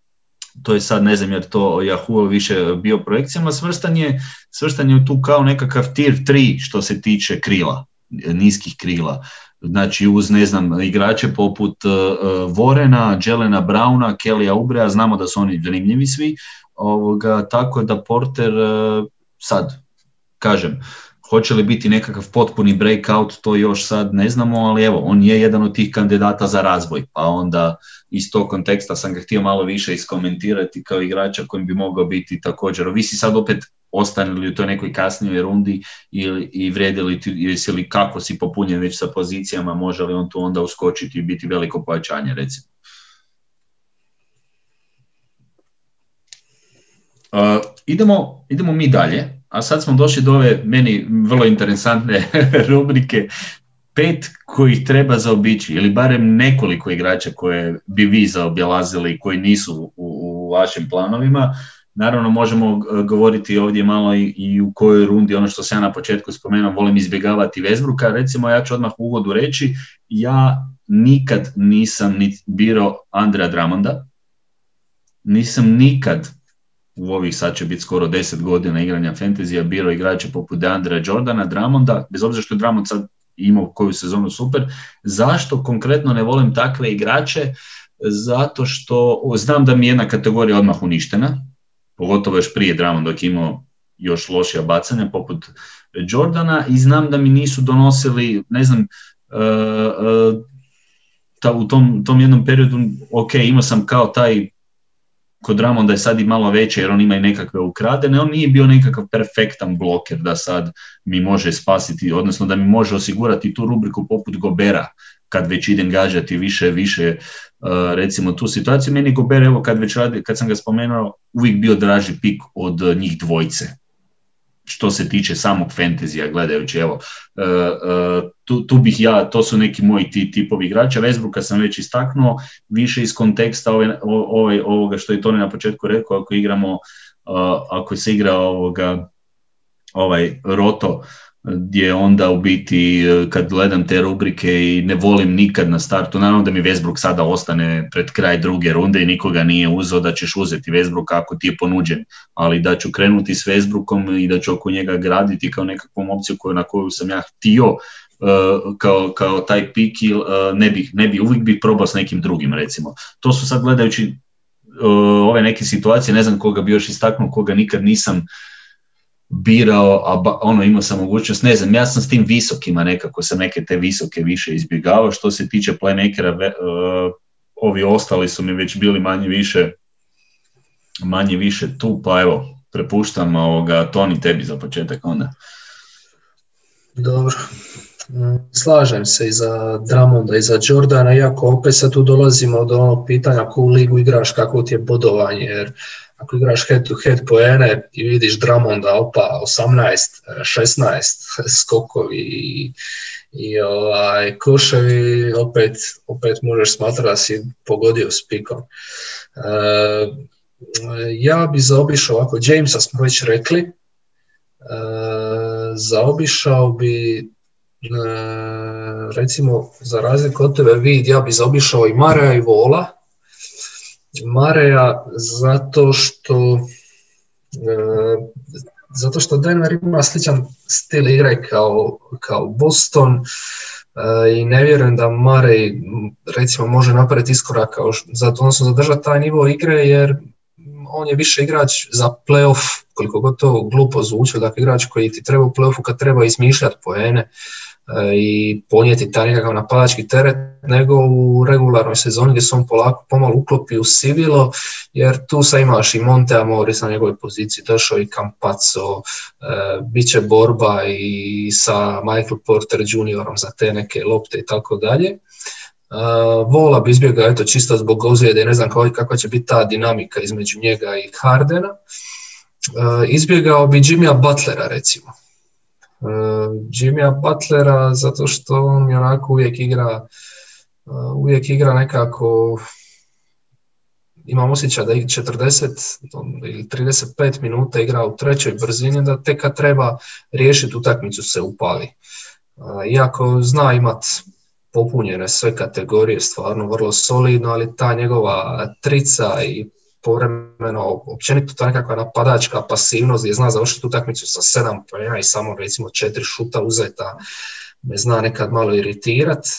to je sad ne znam jer to Yahoo više bio projekcijama, svrstan je, svrstan je tu kao nekakav tier 3 što se tiče krila, niskih krila. Znači uz ne znam igrače poput uh, Vorena, Jelena Brauna, Kellya Ubrea, znamo da su oni zanimljivi svi, ovoga, tako da Porter uh, sad, kažem, hoće li biti nekakav potpuni breakout, to još sad ne znamo, ali evo, on je jedan od tih kandidata za razvoj, pa onda iz tog konteksta sam ga htio malo više iskomentirati kao igrača kojim bi mogao biti također. Ovisi sad opet ostane li u toj nekoj kasnijoj rundi ili, i vredi li ti, jesi li kako si popunjen već sa pozicijama, može li on tu onda uskočiti i biti veliko pojačanje recimo. Uh, idemo, idemo mi dalje, a sad smo došli do ove meni vrlo interesantne rubrike pet kojih treba zaobići ili barem nekoliko igrača koje bi vi zaobilazili koji nisu u, u vašim planovima. Naravno možemo govoriti ovdje malo i, i, u kojoj rundi, ono što sam ja na početku spomenuo, volim izbjegavati Vesbruka. Recimo ja ću odmah u uvodu reći, ja nikad nisam ni birao Andrea Dramonda, nisam nikad u ovih sad će biti skoro 10 godina igranja fantazija birao igrače poput Andrea Jordana, Dramonda, bez obzira što je Dramond sad imao koju sezonu super. Zašto konkretno ne volim takve igrače? Zato što znam da mi je jedna kategorija odmah uništena, pogotovo još prije Dramond dok je imao još lošija bacanja poput Jordana i znam da mi nisu donosili, ne znam, uh, uh, u tom, tom jednom periodu, ok, imao sam kao taj kod Ramonda je sad i malo veće jer on ima i nekakve ukradene, on nije bio nekakav perfektan bloker da sad mi može spasiti, odnosno da mi može osigurati tu rubriku poput Gobera kad već idem gađati više, više uh, recimo tu situaciju. Meni Gober, evo kad već radi, kad sam ga spomenuo, uvijek bio draži pik od njih dvojce što se tiče samog fantazija gledajući, evo, e, e, tu, tu, bih ja, to su neki moji ti tipovi igrača, Westbrooka sam već istaknuo, više iz konteksta ove, ove, ovoga što je Toni na početku rekao, ako igramo, e, ako se igra ovoga, ovaj roto, gdje onda u biti e, kad gledam te rubrike i ne volim nikad na startu, naravno da mi Westbrook sada ostane pred kraj druge runde i nikoga nije uzeo da ćeš uzeti Westbrook ako ti je ponuđen, ali da ću krenuti s Westbrookom i da ću oko njega graditi kao nekakvom opciju koju, na koju sam ja htio uh, kao, kao taj pik uh, ne bih, ne bi, uvijek bih probao s nekim drugim recimo. To su sad gledajući ove neke situacije, ne znam koga bi još istaknuo, koga nikad nisam birao, a ono imao sam mogućnost, ne znam, ja sam s tim visokima nekako sam neke te visoke više izbjegavao, što se tiče playmakera, uh, ovi ostali su mi već bili manje više manje više tu, pa evo, prepuštam ovoga, Toni tebi za početak onda. Dobro, slažem se i za Dramonda i za Jordana, iako opet sad tu dolazimo do onog pitanja koju ligu igraš, kako ti je bodovanje, jer ako igraš head to head poene i vidiš Dramonda opa 18, 16 skokovi i, i ovaj, koševi, opet, opet možeš smatrati da si pogodio s pikom. E, ja bi zaobišao, ako Jamesa smo već rekli, e, zaobišao bi e, recimo za razliku od tebe vid, ja bi zaobišao i Mareja i Vola, Mareja zato što e, zato što Denver ima sličan stil igre kao, kao Boston e, i ne vjerujem da Marej recimo može napraviti iskorak kao zato odnosno zadržati taj nivo igre jer on je više igrač za playoff, koliko god to glupo zvuči, dakle igrač koji ti treba u playoffu kad treba izmišljati poene, i ponijeti taj nekakav napadački teret, nego u regularnoj sezoni gdje se on polako pomalo uklopi u sivilo, jer tu sad imaš i Monte Amoris na njegovoj poziciji, došao i Campazzo, e, bit će borba i sa Michael Porter juniorom za te neke lopte i tako dalje. E, vola bi izbjegao, eto, čisto zbog ozljede, ne znam kakva će biti ta dinamika između njega i Hardena. Izbjegao bi Jimmya Butlera, recimo Jimmya Butlera zato što on onako uvijek igra uvijek igra nekako imam osjećaj da 40 ili 35 minuta igra u trećoj brzini, da tek kad treba riješiti utakmicu se upali. Iako zna imat popunjene sve kategorije, stvarno vrlo solidno, ali ta njegova trica i povremeno, općenito ta nekakva napadačka pasivnost gdje zna završiti utakmicu sa sedam pojena i samo recimo četiri šuta uzeta, me zna nekad malo iritirati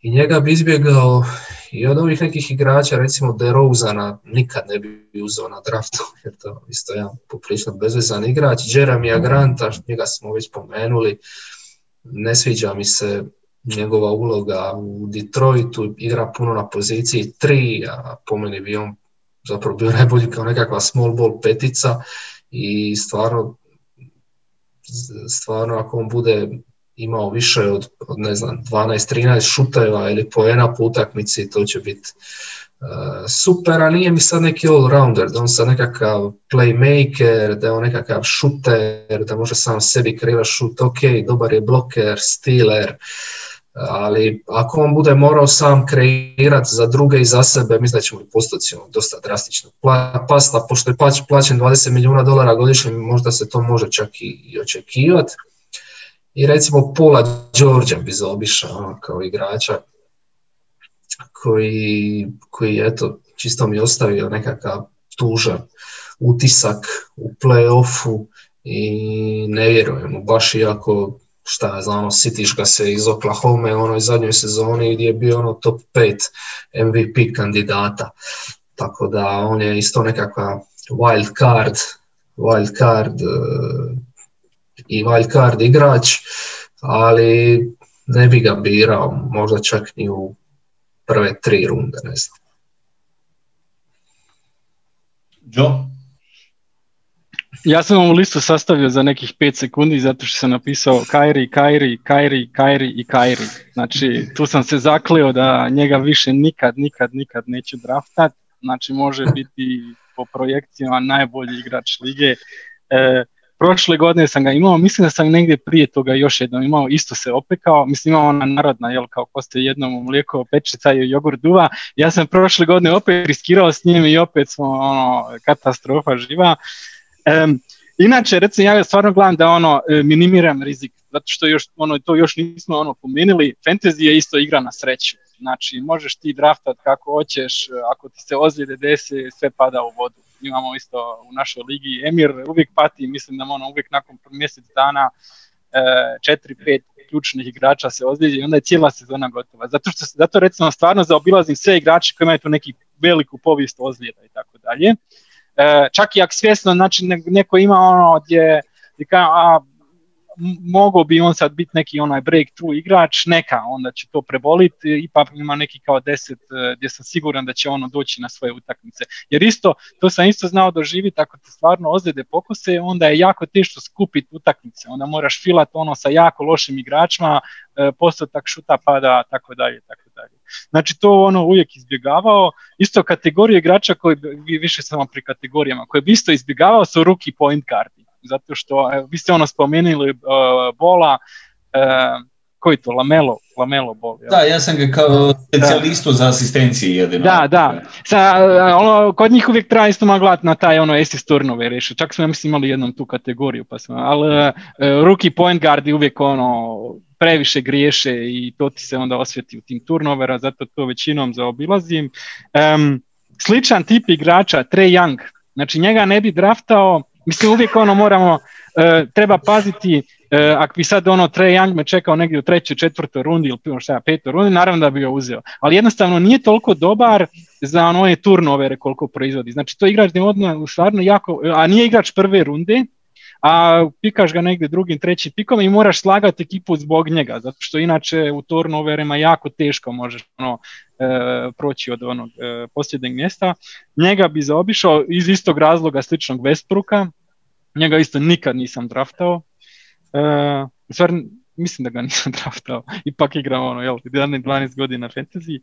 i njega bi izbjegao i od ovih nekih igrača, recimo DeRozana, nikad ne bi uzeo na draftu, jer to isto jedan poprilično bezvezan igrač. Jeremija Granta, njega smo već spomenuli, ne sviđa mi se njegova uloga u Detroitu, igra puno na poziciji 3, a po meni bi on zapravo bio najbolji kao nekakva small ball petica i stvarno stvarno ako on bude imao više od, od ne znam, 12-13 šuteva ili poena po utakmici, to će biti uh, super, a nije mi sad neki all-rounder, da on sad nekakav playmaker, da je on nekakav šuter, da može sam sebi kreirati šut, ok, dobar je bloker, stealer, ali ako on bude morao sam kreirati za druge i za sebe, mislim da ćemo postoci ono, dosta drastično pasta, pošto je plaćen 20 milijuna dolara godišnje, možda se to može čak i, i očekivati i recimo Paula Đorđa bi zaobišao ono, kao igrača koji, koji eto, čisto mi ostavio nekakav tužan utisak u play-offu i ne vjerujem baš iako šta je znamo, sitiš ga se iz Oklahoma u onoj zadnjoj sezoni gdje je bio ono top 5 MVP kandidata. Tako da on je isto nekakva wild card, wild card i wildcard igrač, ali ne bi ga birao, možda čak ni u prve tri runde, ne znam. Joe? Ja sam ovu listu sastavio za nekih 5 sekundi zato što sam napisao Kairi, Kairi, Kairi, Kairi i Kairi. Znači tu sam se zakleo da njega više nikad, nikad, nikad neće draftat. Znači može biti po projekcijama najbolji igrač lige. E, prošle godine sam ga imao, mislim da sam negdje prije toga još jednom imao, isto se opekao, mislim imao ona narodna, jel, kao ko ste jednom mlijeko, pečica i jogurt duva, ja sam prošle godine opet riskirao s njim i opet smo, ono, katastrofa živa. Inače, recimo, ja stvarno gledam da ono, e, minimiram rizik, zato što još, ono, to još nismo ono pomenuli, fantasy je isto igra na sreću. Znači, možeš ti draftat kako hoćeš, ako ti se ozljede desi, sve pada u vodu imamo isto u našoj ligi. Emir uvijek pati, mislim da ono uvijek nakon mjesec dana e, četiri, pet ključnih igrača se ozlijedi i onda je cijela sezona gotova. Zato što zato recimo stvarno zaobilazim sve igrače koji imaju tu neki veliku povijest ozljeda i tako dalje. E, čak i ako svjesno, znači neko ima ono gdje, gdje a mogao bi on sad biti neki onaj breakthrough igrač, neka, onda će to preboliti, ipak ima neki kao deset eh, gdje sam siguran da će ono doći na svoje utakmice. Jer isto, to sam isto znao doživjeti, ako te stvarno ozljede pokuse, onda je jako teško skupiti utakmice, onda moraš filati ono sa jako lošim igračima, eh, postotak šuta pada, tako dalje, tako dalje. Znači to ono uvijek izbjegavao, isto kategorije igrača koji vi više samo pri kategorijama, koje bi isto izbjegavao su rookie point guardi zato što evo, vi ste ono spomenuli uh, Bola, uh, koji to, Lamelo, Lamelo Bol. Da, ja sam ga kao specijalistu za asistencije jedino. Da, da. Sa, ono, kod njih uvijek treba isto gledati na taj ono assist turnove reši. Čak smo ja mislim imali jednom tu kategoriju, pa smo, ali rookie point guardi uvijek ono previše griješe i to ti se onda osvjeti u tim turnovera, zato to većinom zaobilazim. Um, sličan tip igrača, Trey Young, znači njega ne bi draftao Mislim, uvijek ono moramo, e, treba paziti, e, ako bi sad ono Trey Young me čekao negdje u trećoj, četvrtoj rundi ili šta, petoj rundi, naravno da bi ga uzeo. Ali jednostavno nije toliko dobar za one turnovere koliko proizvodi. Znači to igrač je odmah stvarno jako, a nije igrač prve runde, a pikaš ga negdje drugim, trećim pikom i moraš slagati ekipu zbog njega, zato što inače u turnoverima jako teško možeš ono, proći od onog e, posljednjeg mjesta. Njega bi zaobišao iz istog razloga sličnog Westbrooka, njega isto nikad nisam draftao. E, mislim da ga nisam draftao, ipak igram ono, jel, 11-12 godina fantasy.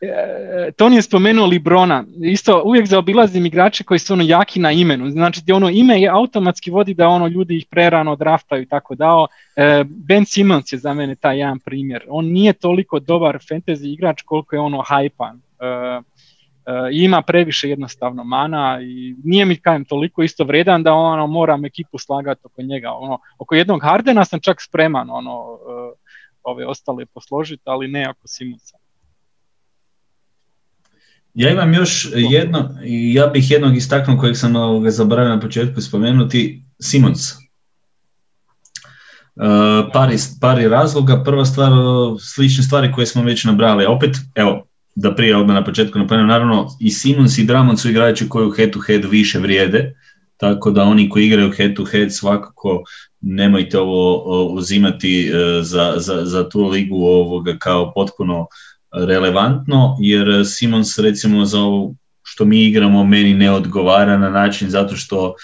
E, Toni je spomenuo Librona, isto uvijek zaobilazim igrače koji su ono jaki na imenu, znači gdje ono ime je automatski vodi da ono ljudi ih prerano draftaju i tako dao. E, ben Simmons je za mene taj jedan primjer, on nije toliko dobar fantasy igrač koliko je ono hajpan. E, ima previše jednostavno mana i nije mi kajem toliko isto vredan da ono moram ekipu slagati oko njega. Ono, oko jednog Hardena sam čak spreman ono, ove ostale posložiti, ali ne ako Simonsa. Ja imam još jedno, ja bih jednog istaknuo kojeg sam zaboravio na početku spomenuti, Simons. Uh, pari, pari razloga, prva stvar, slične stvari koje smo već nabrali, opet, evo, da prije odmah na početku napomenem, naravno i Simons i Dramon su igrači koji u head to head više vrijede, tako da oni koji igraju head to head svakako nemojte ovo uzimati e, za, za, za tu ligu ovoga kao potpuno relevantno, jer Simons recimo za ovo što mi igramo meni ne odgovara na način zato što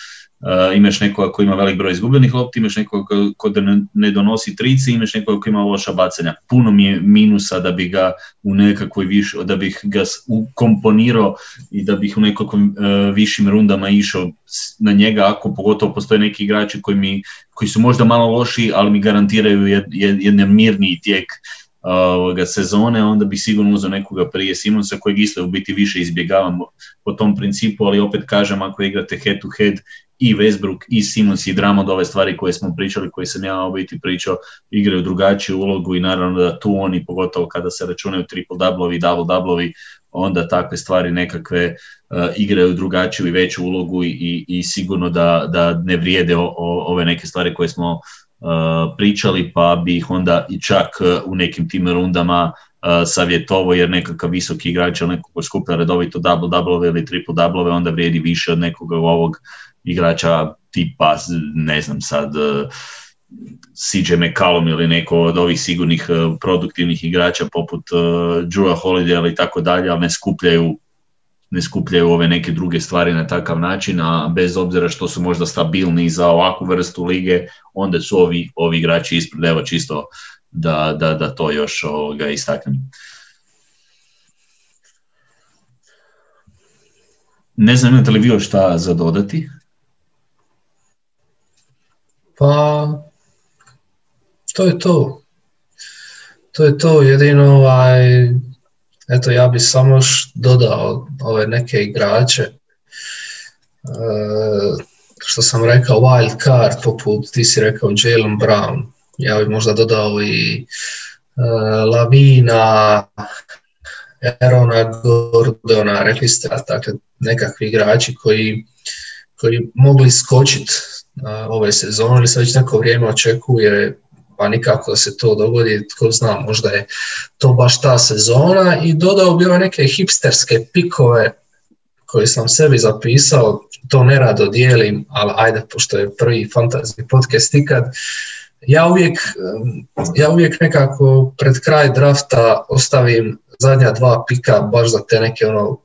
Uh, imaš nekoga koji ima velik broj izgubljenih lopti, imaš nekoga ko da ne donosi trici, imaš nekoga koji ima loša bacanja. Puno mi je minusa da bi ga u nekakvoj više, da bih ga ukomponirao i da bih u nekakvim uh, višim rundama išao na njega, ako pogotovo postoje neki igrači koji, mi, koji su možda malo loši, ali mi garantiraju jed, jedan mirniji tijek uh, sezone, onda bi sigurno uzeo nekoga prije Simonsa kojeg isto u biti više izbjegavamo po tom principu, ali opet kažem ako igrate head to head i Westbrook i Simons i Dramond, ove stvari koje smo pričali, koje sam ja biti pričao, igraju drugačiju ulogu i naravno da tu oni, pogotovo kada se računaju triple doublovi i double doublovi, onda takve stvari nekakve uh, igraju drugačiju i veću ulogu i, i sigurno da, da ne vrijede o, ove neke stvari koje smo pričali, pa bi ih onda i čak uh, u nekim tim rundama uh, savjetovo jer nekakav visoki igrač ili neko ko skuplja redovito double double ili triple double onda vrijedi više od nekoga ovog igrača tipa, ne znam sad, CJ McCallum ili neko od ovih sigurnih produktivnih igrača poput Drewa Holiday ili tako dalje, ali ne skupljaju ne skupljaju ove neke druge stvari na takav način, a bez obzira što su možda stabilni za ovakvu vrstu lige, onda su ovi, ovi igrači ispred, evo čisto da, da, da to još ovoga istaknem. Ne znam imate li vi šta za dodati? Pa, to je to. To je to, jedino ovaj, eto ja bih samo dodao ove neke igrače. E, što sam rekao, wild card, poput ti si rekao Jalen Brown, ja bih možda dodao i e, Lavina, Erona Gordona, rekli ste, dakle, nekakvi igrači koji, koji mogli skočiti ove sezone ili se već neko vrijeme očekuje pa nikako se to dogodi, tko zna, možda je to baš ta sezona. I dodao bi ove neke hipsterske pikove koje sam sebi zapisao, to nerado dijelim, ali ajde, pošto je prvi fantasy podcast ikad, ja uvijek, ja uvijek nekako pred kraj drafta ostavim zadnja dva pika baš za te neke ono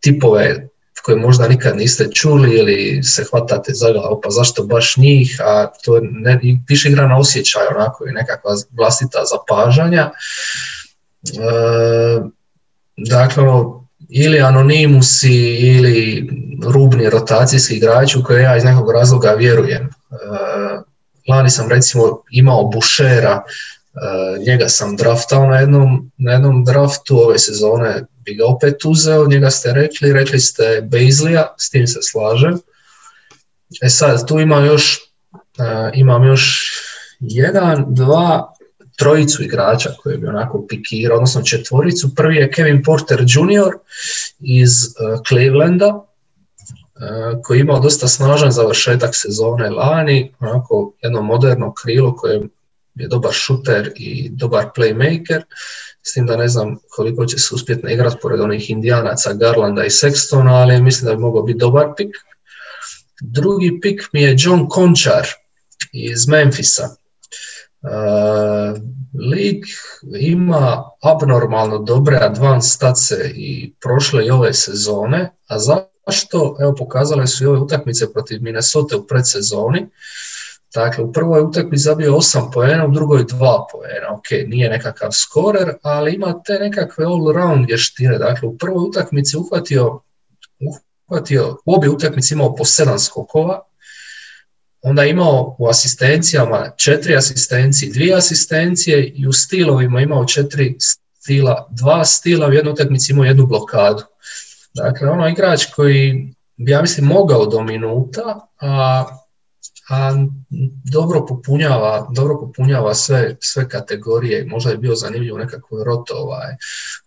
tipove koje možda nikad niste čuli ili se hvatate za glavu, pa zašto baš njih, a to ne, više igra na osjećaj onako i nekakva vlastita zapažanja. E, dakle, ono, ili anonimusi ili rubni rotacijski igrači u koje ja iz nekog razloga vjerujem. E, lani sam recimo imao Bušera, e, njega sam draftao na jednom, na jednom draftu ove sezone bi ga opet uzeo, njega ste rekli, rekli ste Bezlija, s tim se slažem. E sad, tu imam još, uh, imam još jedan, dva, trojicu igrača koji bi onako pikirao, odnosno četvoricu. Prvi je Kevin Porter Jr. iz uh, Clevelanda, uh, koji je imao dosta snažan završetak sezone lani, onako jedno moderno krilo koje je dobar šuter i dobar playmaker s tim da ne znam koliko će se uspjeti igrati pored onih indijanaca, Garlanda i Sextona, ali mislim da bi mogao biti dobar pik. Drugi pik mi je John Končar iz Memfisa. Uh, lig ima abnormalno dobre advanced stace i prošle i ove sezone, a zašto? Evo pokazale su i ove utakmice protiv Minnesota u predsezoni. Dakle, u prvoj utakmici zabio 8 poena, u drugoj 2 poena. Ok, nije nekakav skorer, ali ima te nekakve all-round vještine. Dakle, u prvoj utakmici uhvatio, uhvatio u obje utakmice imao po 7 skokova, onda imao u asistencijama četiri asistencije, dvije asistencije i u stilovima imao četiri stila, dva stila, u jednoj utakmici imao jednu blokadu. Dakle, ono igrač koji bi, ja mislim, mogao do minuta, a, a dobro popunjava, dobro popunjava sve, sve kategorije, možda je bio zanimljiv u nekakvom roto, ovaj,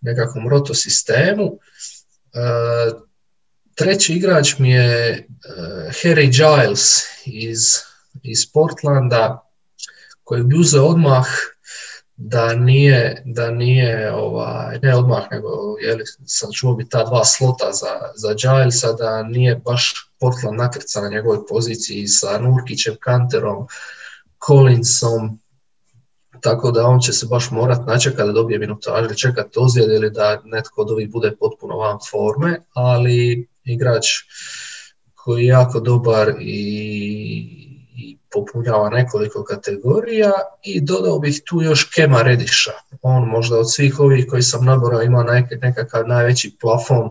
nekakvom roto sistemu. E, treći igrač mi je uh, Harry Giles iz, iz Portlanda, koji bi uzeo odmah da nije, da nije ovaj, ne odmah, nego jeli, sam čuo bi ta dva slota za, za Gilesa, da nije baš Portland nakrca na njegovoj poziciji sa Nurkićem, Kanterom, Collinsom, tako da on će se baš morat načekati da dobije minutaž ili čekati ozljed ili da netko od ovih bude potpuno van forme, ali igrač koji je jako dobar i popunjava nekoliko kategorija i dodao bih tu još Kema Rediša. On možda od svih ovih koji sam naborao ima nekakav najveći plafon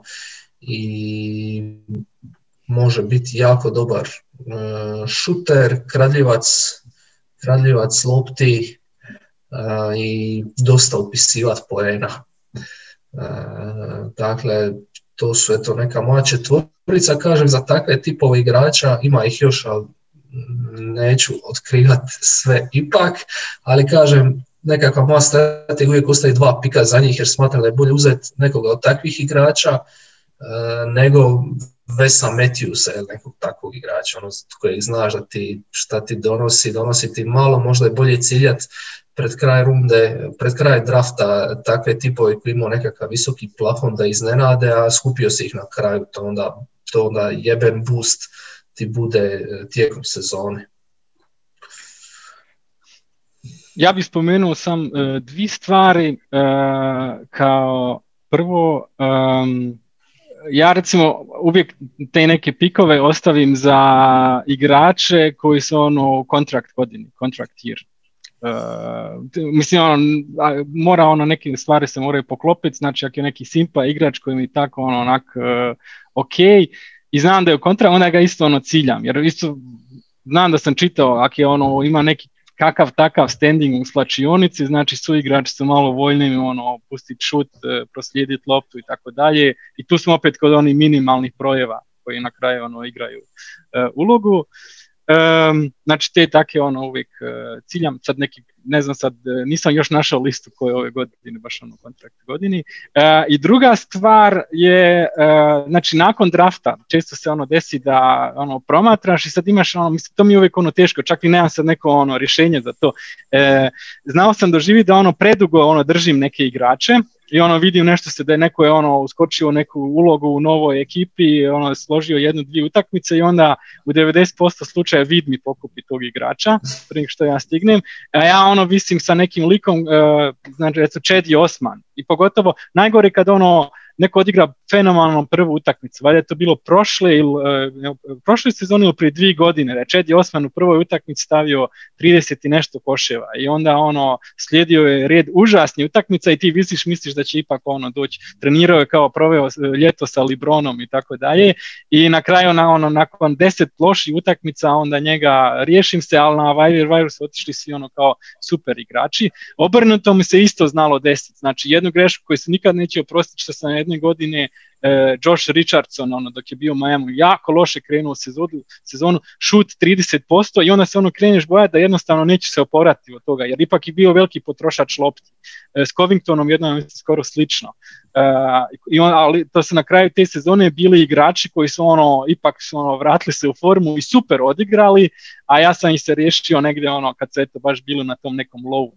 i može biti jako dobar e, šuter, kradljivac, kradljivac lopti e, i dosta upisivat poena. E, dakle, to su eto neka moja četvorica, kažem, za takve tipove igrača, ima ih još, ali neću otkrivati sve ipak, ali kažem, nekakva moja strategija uvijek ostaje dva pika za njih jer smatram da je bolje uzeti nekoga od takvih igrača e, nego Vesa Matthewsa ili nekog takvog igrača ono, kojeg znaš da ti šta ti donosi, donosi ti malo, možda je bolje ciljat pred kraj runde, pred kraj drafta takve tipove koji imaju nekakav visoki plafon da iznenade, a skupio si ih na kraju, to onda, to onda jeben boost ti bude e, tijekom sezone. Ja bih spomenuo sam e, dvije stvari e, kao prvo ja recimo uvijek te neke pikove ostavim za igrače koji su ono kontrakt godini, kontrakt year. mislim, ono, mora ono, neke stvari se moraju poklopiti, znači ako je neki simpa igrač koji mi tako ono, onak ok, i znam da je u kontra, onda ga isto ono ciljam, jer isto znam da sam čitao, ako je ono, ima neki kakav takav standing u slačionici, znači su igrači su malo voljni ono, pustiti šut, e, proslijediti loptu i tako dalje. I tu smo opet kod onih minimalnih projeva koji na kraju ono, igraju uh, ulogu. Um, znači te take ono uvijek uh, ciljam, sad neki, ne znam sad, e, nisam još našao listu koje ove godine, baš ono kontrakt godini. Uh, I druga stvar je, uh, znači nakon drafta, često se ono desi da ono promatraš i sad imaš ono, mislim, to mi je uvijek ono teško, čak i nemam sad neko ono rješenje za to. znao sam doživjeti da ono predugo ono držim neke igrače, i ono vidim nešto se da je neko je ono uskočio neku ulogu u novoj ekipi, ono složio jednu, dvije utakmice i onda u 90% slučaja vid mi pokupi tog igrača prije što ja stignem, a ja ono visim sa nekim likom, uh, znači recimo Čedi Osman. I pogotovo najgore kad ono neko odigra fenomenalno prvu utakmicu. Valjda je to bilo prošle ili uh, prošle sezone ili prije dvije godine. Da je Osman u prvoj utakmici stavio 30 i nešto koševa i onda ono slijedio je red užasni utakmica i ti visiš misliš da će ipak ono doći. Trenirao je kao proveo e, ljeto sa Libronom i tako dalje i na kraju na ono nakon deset loših utakmica onda njega riješim se, ali na Wire su otišli svi ono kao super igrači. Obrnuto mi se isto znalo desiti. Znači jednu grešku koju se nikad neće oprostiti što sam jedne godine e, Josh Richardson, ono, dok je bio u Miami, jako loše krenuo sezonu, sezonu, šut 30% i onda se ono kreneš bojati da jednostavno neće se oporati od toga, jer ipak je bio veliki potrošač lopti. E, s Covingtonom jednom je skoro slično. E, i on, ali to su na kraju te sezone bili igrači koji su ono, ipak su ono, vratili se u formu i super odigrali, a ja sam ih se riješio negdje ono, kad se eto baš bilo na tom nekom lowu.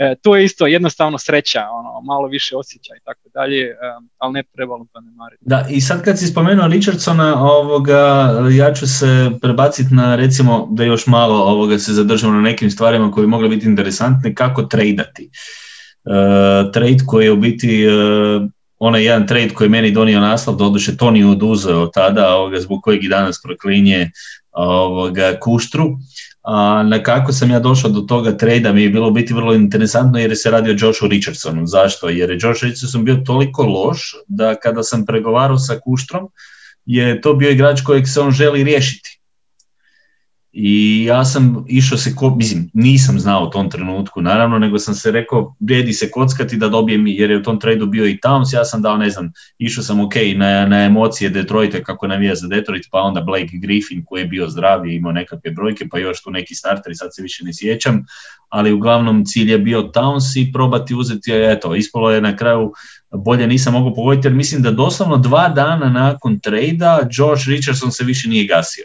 E, to je isto jednostavno sreća, ono, malo više osjećaj i tako dalje, e, ali ne trebalo to ne mariti. Da, i sad kad si spomenuo Richardsona, ovoga, ja ću se prebaciti na recimo da još malo ovoga se zadržamo na nekim stvarima koji bi mogle biti interesantne, kako tradati. E, trade koji je u biti e, onaj jedan trade koji je meni donio naslov, doduše to nije oduzeo tada, ovoga, zbog kojeg i danas proklinje ovoga, Kuštru. A na kako sam ja došao do toga trejda mi je bilo biti vrlo interesantno jer se radi o Joshu Richardsonu. Zašto? Jer je Josh Richardson bio toliko loš da kada sam pregovarao sa Kuštrom je to bio igrač kojeg se on želi riješiti. I ja sam išao se, ko, mislim, nisam znao u tom trenutku, naravno, nego sam se rekao, vrijedi se kockati da dobijem, jer je u tom tradu bio i Towns, ja sam dao, ne znam, išao sam ok na, na emocije Detroita kako navija za Detroit, pa onda Blake Griffin koji je bio zdrav i imao nekakve brojke, pa još tu neki starteri, sad se više ne sjećam, ali uglavnom cilj je bio Towns i probati uzeti, eto, ispalo je na kraju, bolje nisam mogao pogoditi, jer mislim da doslovno dva dana nakon trejda Josh Richardson se više nije gasio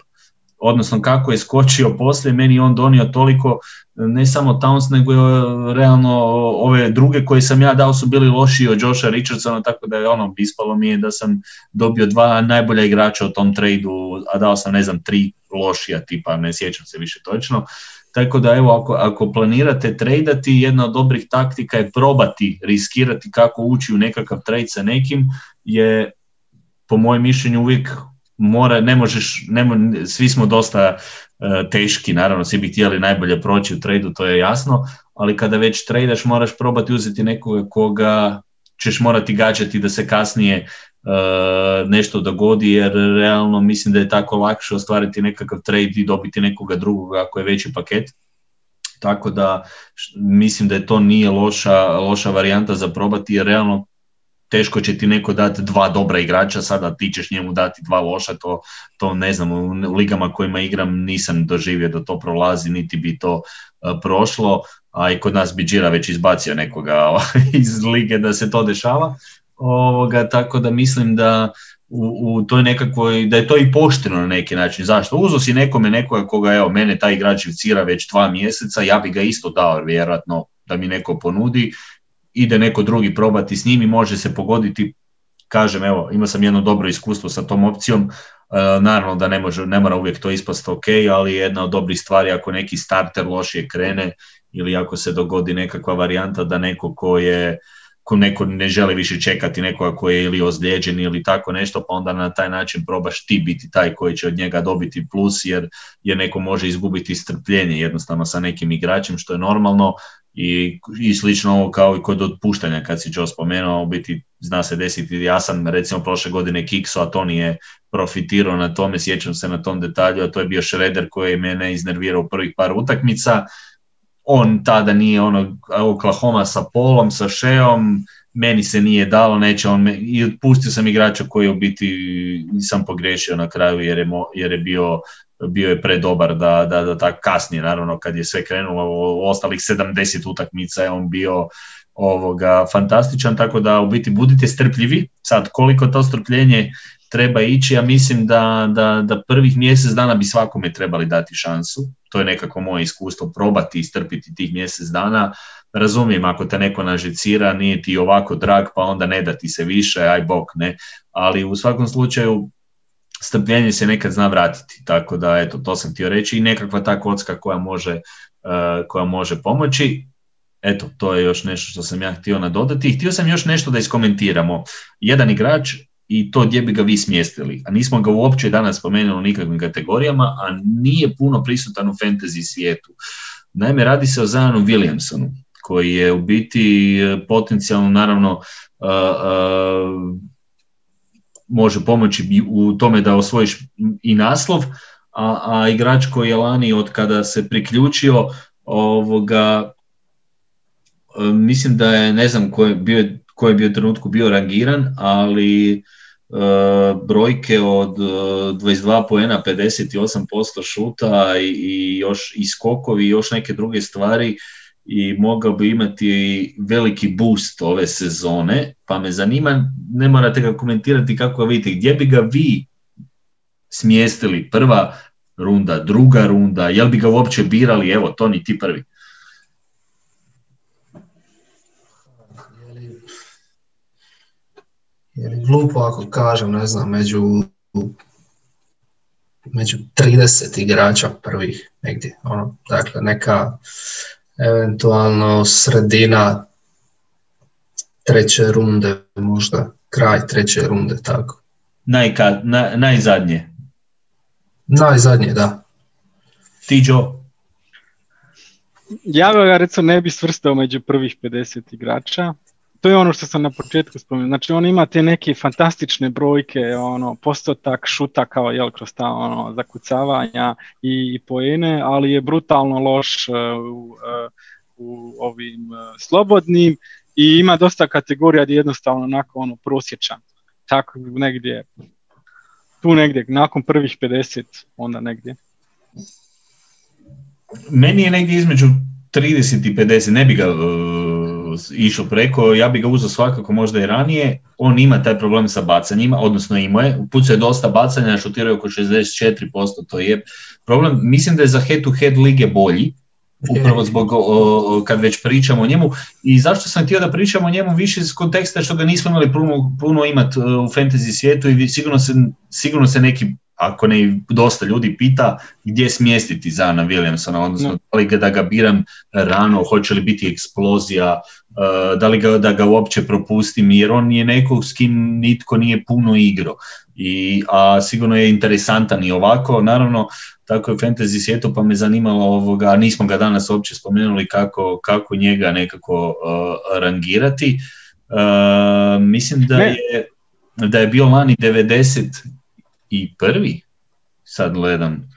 odnosno kako je skočio poslije, meni on donio toliko, ne samo Towns, nego je realno ove druge koje sam ja dao su bili lošiji od Josha Richardsona, tako da je ono, ispalo mi je da sam dobio dva najbolja igrača u tom tradu, a dao sam, ne znam, tri lošija tipa, ne sjećam se više točno. Tako da evo, ako, ako planirate tradati, jedna od dobrih taktika je probati riskirati kako ući u nekakav trade sa nekim, je po mojem mišljenju uvijek mora, ne možeš, ne, svi smo dosta e, teški, naravno, svi bi htjeli najbolje proći u tradu, to je jasno, ali kada već tradaš moraš probati uzeti nekoga koga ćeš morati gađati da se kasnije e, nešto dogodi, jer realno mislim da je tako lakše ostvariti nekakav trade i dobiti nekoga drugoga ako je veći paket. Tako da mislim da je to nije loša, loša varijanta za probati jer realno teško će ti neko dati dva dobra igrača, sada ti ćeš njemu dati dva loša, to, to ne znam, u ligama kojima igram nisam doživio da to prolazi, niti bi to e, prošlo, a i kod nas bi već izbacio nekoga iz lige da se to dešava, ovoga, tako da mislim da u, u toj nekakvoj, da je to i pošteno na neki način. Zašto? Uzo si nekome nekoga koga, evo, mene taj igrač cira već dva mjeseca, ja bi ga isto dao vjerojatno da mi neko ponudi ide neko drugi probati s njim i može se pogoditi. Kažem, evo, imao sam jedno dobro iskustvo sa tom opcijom, e, naravno da ne, može, ne mora uvijek to ispasti ok, ali jedna od dobrih stvari ako neki starter lošije krene ili ako se dogodi nekakva varijanta da neko ko je ko neko ne želi više čekati nekoga koji je ili ozlijeđen ili tako nešto, pa onda na taj način probaš ti biti taj koji će od njega dobiti plus, jer, jer neko može izgubiti strpljenje jednostavno sa nekim igračem, što je normalno, i, i slično ovo kao i kod otpuštanja kad si Joe spomenuo, u biti zna se desiti, ja sam recimo prošle godine Kikso, a to nije profitirao na tome, sjećam se na tom detalju, a to je bio Šreder koji je mene iznervirao u prvih par utakmica, on tada nije ono Oklahoma sa Polom, sa Šeom, meni se nije dalo, neće on, me, i otpustio sam igrača koji u biti nisam pogrešio na kraju jer je, jer je bio bio je predobar da, da, da tako kasnije, naravno kad je sve krenulo, u ostalih 70 utakmica je on bio ovoga fantastičan, tako da u biti budite strpljivi, sad koliko to strpljenje treba ići, ja mislim da, da, da prvih mjesec dana bi svakome trebali dati šansu, to je nekako moje iskustvo, probati i strpiti tih mjesec dana, razumijem ako te neko nažicira, nije ti ovako drag, pa onda ne da ti se više, aj bok, ne, ali u svakom slučaju strpljenje se nekad zna vratiti, tako da eto, to sam htio reći i nekakva ta kocka koja može, uh, koja može pomoći. Eto, to je još nešto što sam ja htio nadodati. I htio sam još nešto da iskomentiramo. Jedan igrač i to gdje bi ga vi smjestili. A nismo ga uopće danas spomenuli u nikakvim kategorijama, a nije puno prisutan u fantasy svijetu. Naime, radi se o Zanu Williamsonu, koji je u biti e, potencijalno, naravno, uh, uh, može pomoći u tome da osvojiš i naslov, a, a igrač koji je lani od kada se priključio ovoga e, mislim da je ne znam ko je bio, ko je bio trenutku bio rangiran, ali Uh, brojke od uh, 22 poena, 58% šuta i, i još i skokovi i još neke druge stvari i mogao bi imati veliki boost ove sezone, pa me zanima, ne morate ga komentirati kako ga vidite, gdje bi ga vi smjestili prva runda, druga runda, jel bi ga uopće birali, evo, to ni ti prvi. Je li glupo ako kažem, ne znam, među, među 30 igrača prvih negdje, ono, dakle neka eventualno sredina treće runde, možda kraj treće runde, tako. Najka, na, najzadnje? Najzadnje, da. Ti, Joe? Ja ga recimo ne bi svrstao među prvih 50 igrača, to je ono što sam na početku spomenuo. Znači on ima te neke fantastične brojke, ono, postotak šuta kao jel, kroz ta ono, zakucavanja i, i poene, ali je brutalno loš uh, u, uh, u ovim uh, slobodnim i ima dosta kategorija gdje jednostavno onako ono prosječan. Tako negdje, tu negdje, nakon prvih 50, onda negdje. Meni je negdje između 30 i 50, ne bi ga uh, išao preko, ja bi ga uzeo svakako možda i ranije, on ima taj problem sa bacanjima, odnosno imao je, pucao je dosta bacanja, šutirao je oko 64%, to je problem, mislim da je za head to head lige bolji, upravo zbog o, kad već pričamo o njemu. I zašto sam htio da pričamo o njemu više iz konteksta što ga nismo imali puno, puno imat uh, u fantasy svijetu i sigurno se, sigurno se neki ako ne dosta ljudi pita gdje smjestiti Zana Williamsona, odnosno no. da li ga da ga biram rano, hoće li biti eksplozija, da li ga, da ga uopće propustim, jer on je neko s kim nitko nije puno igro. I, a sigurno je interesantan i ovako, naravno tako je fantasy svijetu pa me zanimalo ovoga, nismo ga danas uopće spomenuli kako, kako njega nekako uh, rangirati. Uh, mislim da ne. je da je bio lani 90 i prvi, sad gledam.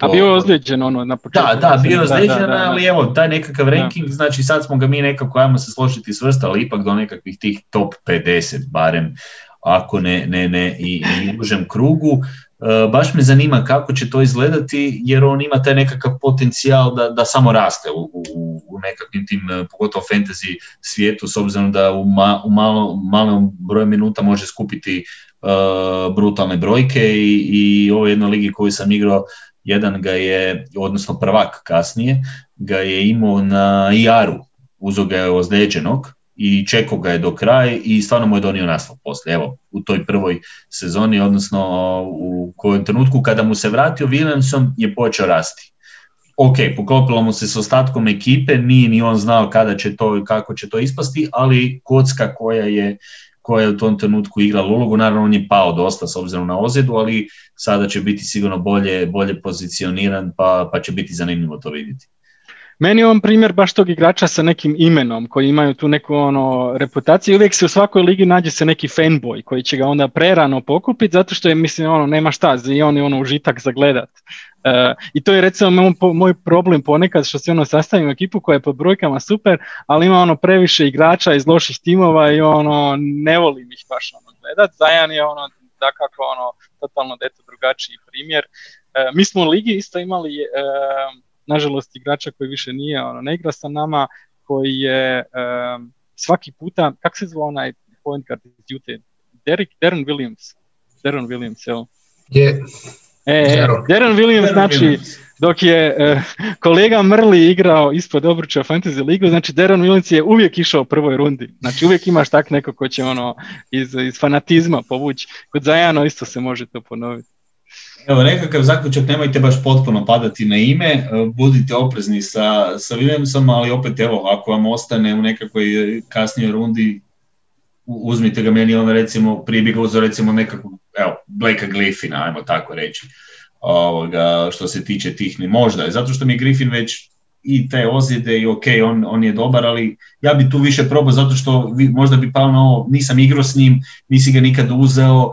A bio je ozlijeđen ono na početku. Da, da, bio je ozlijeđen, ali evo, taj nekakav ranking, da. znači sad smo ga mi nekako, ajmo se složiti svrstali ipak do nekakvih tih top 50 barem, ako ne, ne, ne i, i užem krugu. Uh, baš me zanima kako će to izgledati, jer on ima taj nekakav potencijal da, da samo raste u, u, u nekakvim tim, pogotovo fantasy svijetu, s obzirom da u, ma, u malo, malom broju minuta može skupiti uh, brutalne brojke i, i ovo jednoj ligi koju sam igrao, jedan ga je, odnosno prvak kasnije, ga je imao na IR-u, uzo ga je ozlijeđenog i čekao ga je do kraja i stvarno mu je donio naslov poslije. Evo, u toj prvoj sezoni, odnosno u kojem trenutku kada mu se vratio Williamson je počeo rasti. Ok, poklopilo mu se s ostatkom ekipe, nije ni on znao kada će to kako će to ispasti, ali kocka koja je koja je u tom trenutku igrala ulogu. Naravno, on je pao dosta s obzirom na ozljedu, ali sada će biti sigurno bolje, bolje pozicioniran, pa, pa će biti zanimljivo to vidjeti. Meni je on primjer baš tog igrača sa nekim imenom, koji imaju tu neku ono, reputaciju. Uvijek se u svakoj ligi nađe se neki fanboy koji će ga onda prerano pokupiti, zato što je, mislim, ono, nema šta, i on je ono užitak za gledat. Uh, I to je recimo moj, problem ponekad što se ono sastavim ekipu koja je po brojkama super, ali ima ono previše igrača iz loših timova i ono ne volim ih baš ono gledat. Zajan je ono da kako ono totalno deto drugačiji primjer. Uh, mi smo u ligi isto imali uh, nažalost igrača koji više nije ono ne igra sa nama, koji je svaki puta, kak se zvao onaj point guard iz Utah? Derek, Darren Williams. Darren Williams, evo. Je. E, Darren Williams, znači, dok je uh, kolega Mrli igrao ispod obruča Fantasy Ligu, znači Darren Williams je uvijek išao u prvoj rundi. Znači uvijek imaš tak neko ko će ono iz, iz fanatizma povući. Kod Zajano isto se može to ponoviti. Evo, nekakav zaključak, nemojte baš potpuno padati na ime, budite oprezni sa, sa Williamsom, ali opet, evo, ako vam ostane u nekakvoj kasnijoj rundi, uzmite ga meni, on recimo, prije bi ga recimo nekakvog, evo, Blakea Griffina, ajmo tako reći, ovoga, što se tiče tih, ne možda, zato što mi je Griffin već i te ozljede i ok, on, on je dobar, ali ja bi tu više probao zato što vi, možda bi pao na ovo, nisam igrao s njim, nisi ga nikad uzeo,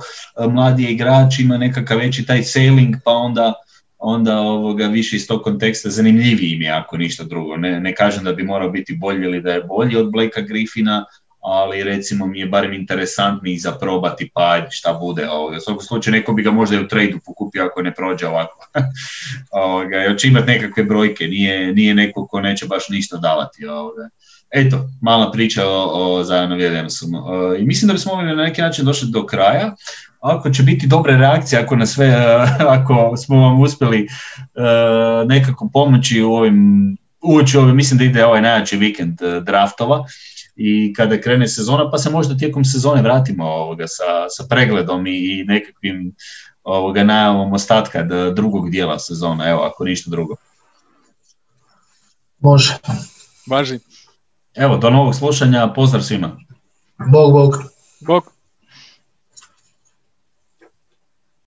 mladi je igrač, ima nekakav veći taj sailing, pa onda onda ovoga više iz tog konteksta zanimljiviji mi je ako ništa drugo. Ne, ne kažem da bi morao biti bolji ili da je bolji od Blakea Griffina, ali recimo mi je barem interesantniji za probati pa šta bude. Ovoga. U svakom slučaju neko bi ga možda i u tradu pokupio ako ne prođe ovako. ovoga, još imati nekakve brojke, nije, nije neko ko neće baš ništa davati. Ovoga. Eto, mala priča o, o Zajanu Williamsu. I mislim da bismo mogli na neki način došli do kraja. Ako će biti dobre reakcije, ako na sve, ako smo vam uspjeli nekako pomoći u ovim uoči mislim da ide ovaj najjači vikend draftova, i kada krene sezona, pa se možda tijekom sezone vratimo ovoga sa, sa pregledom i, i nekakvim ovoga najavom ostatka drugog dijela sezona, evo ako ništa drugo. Može. Važi. Evo, do novog slušanja, pozdrav svima. Bog, bog. Bog.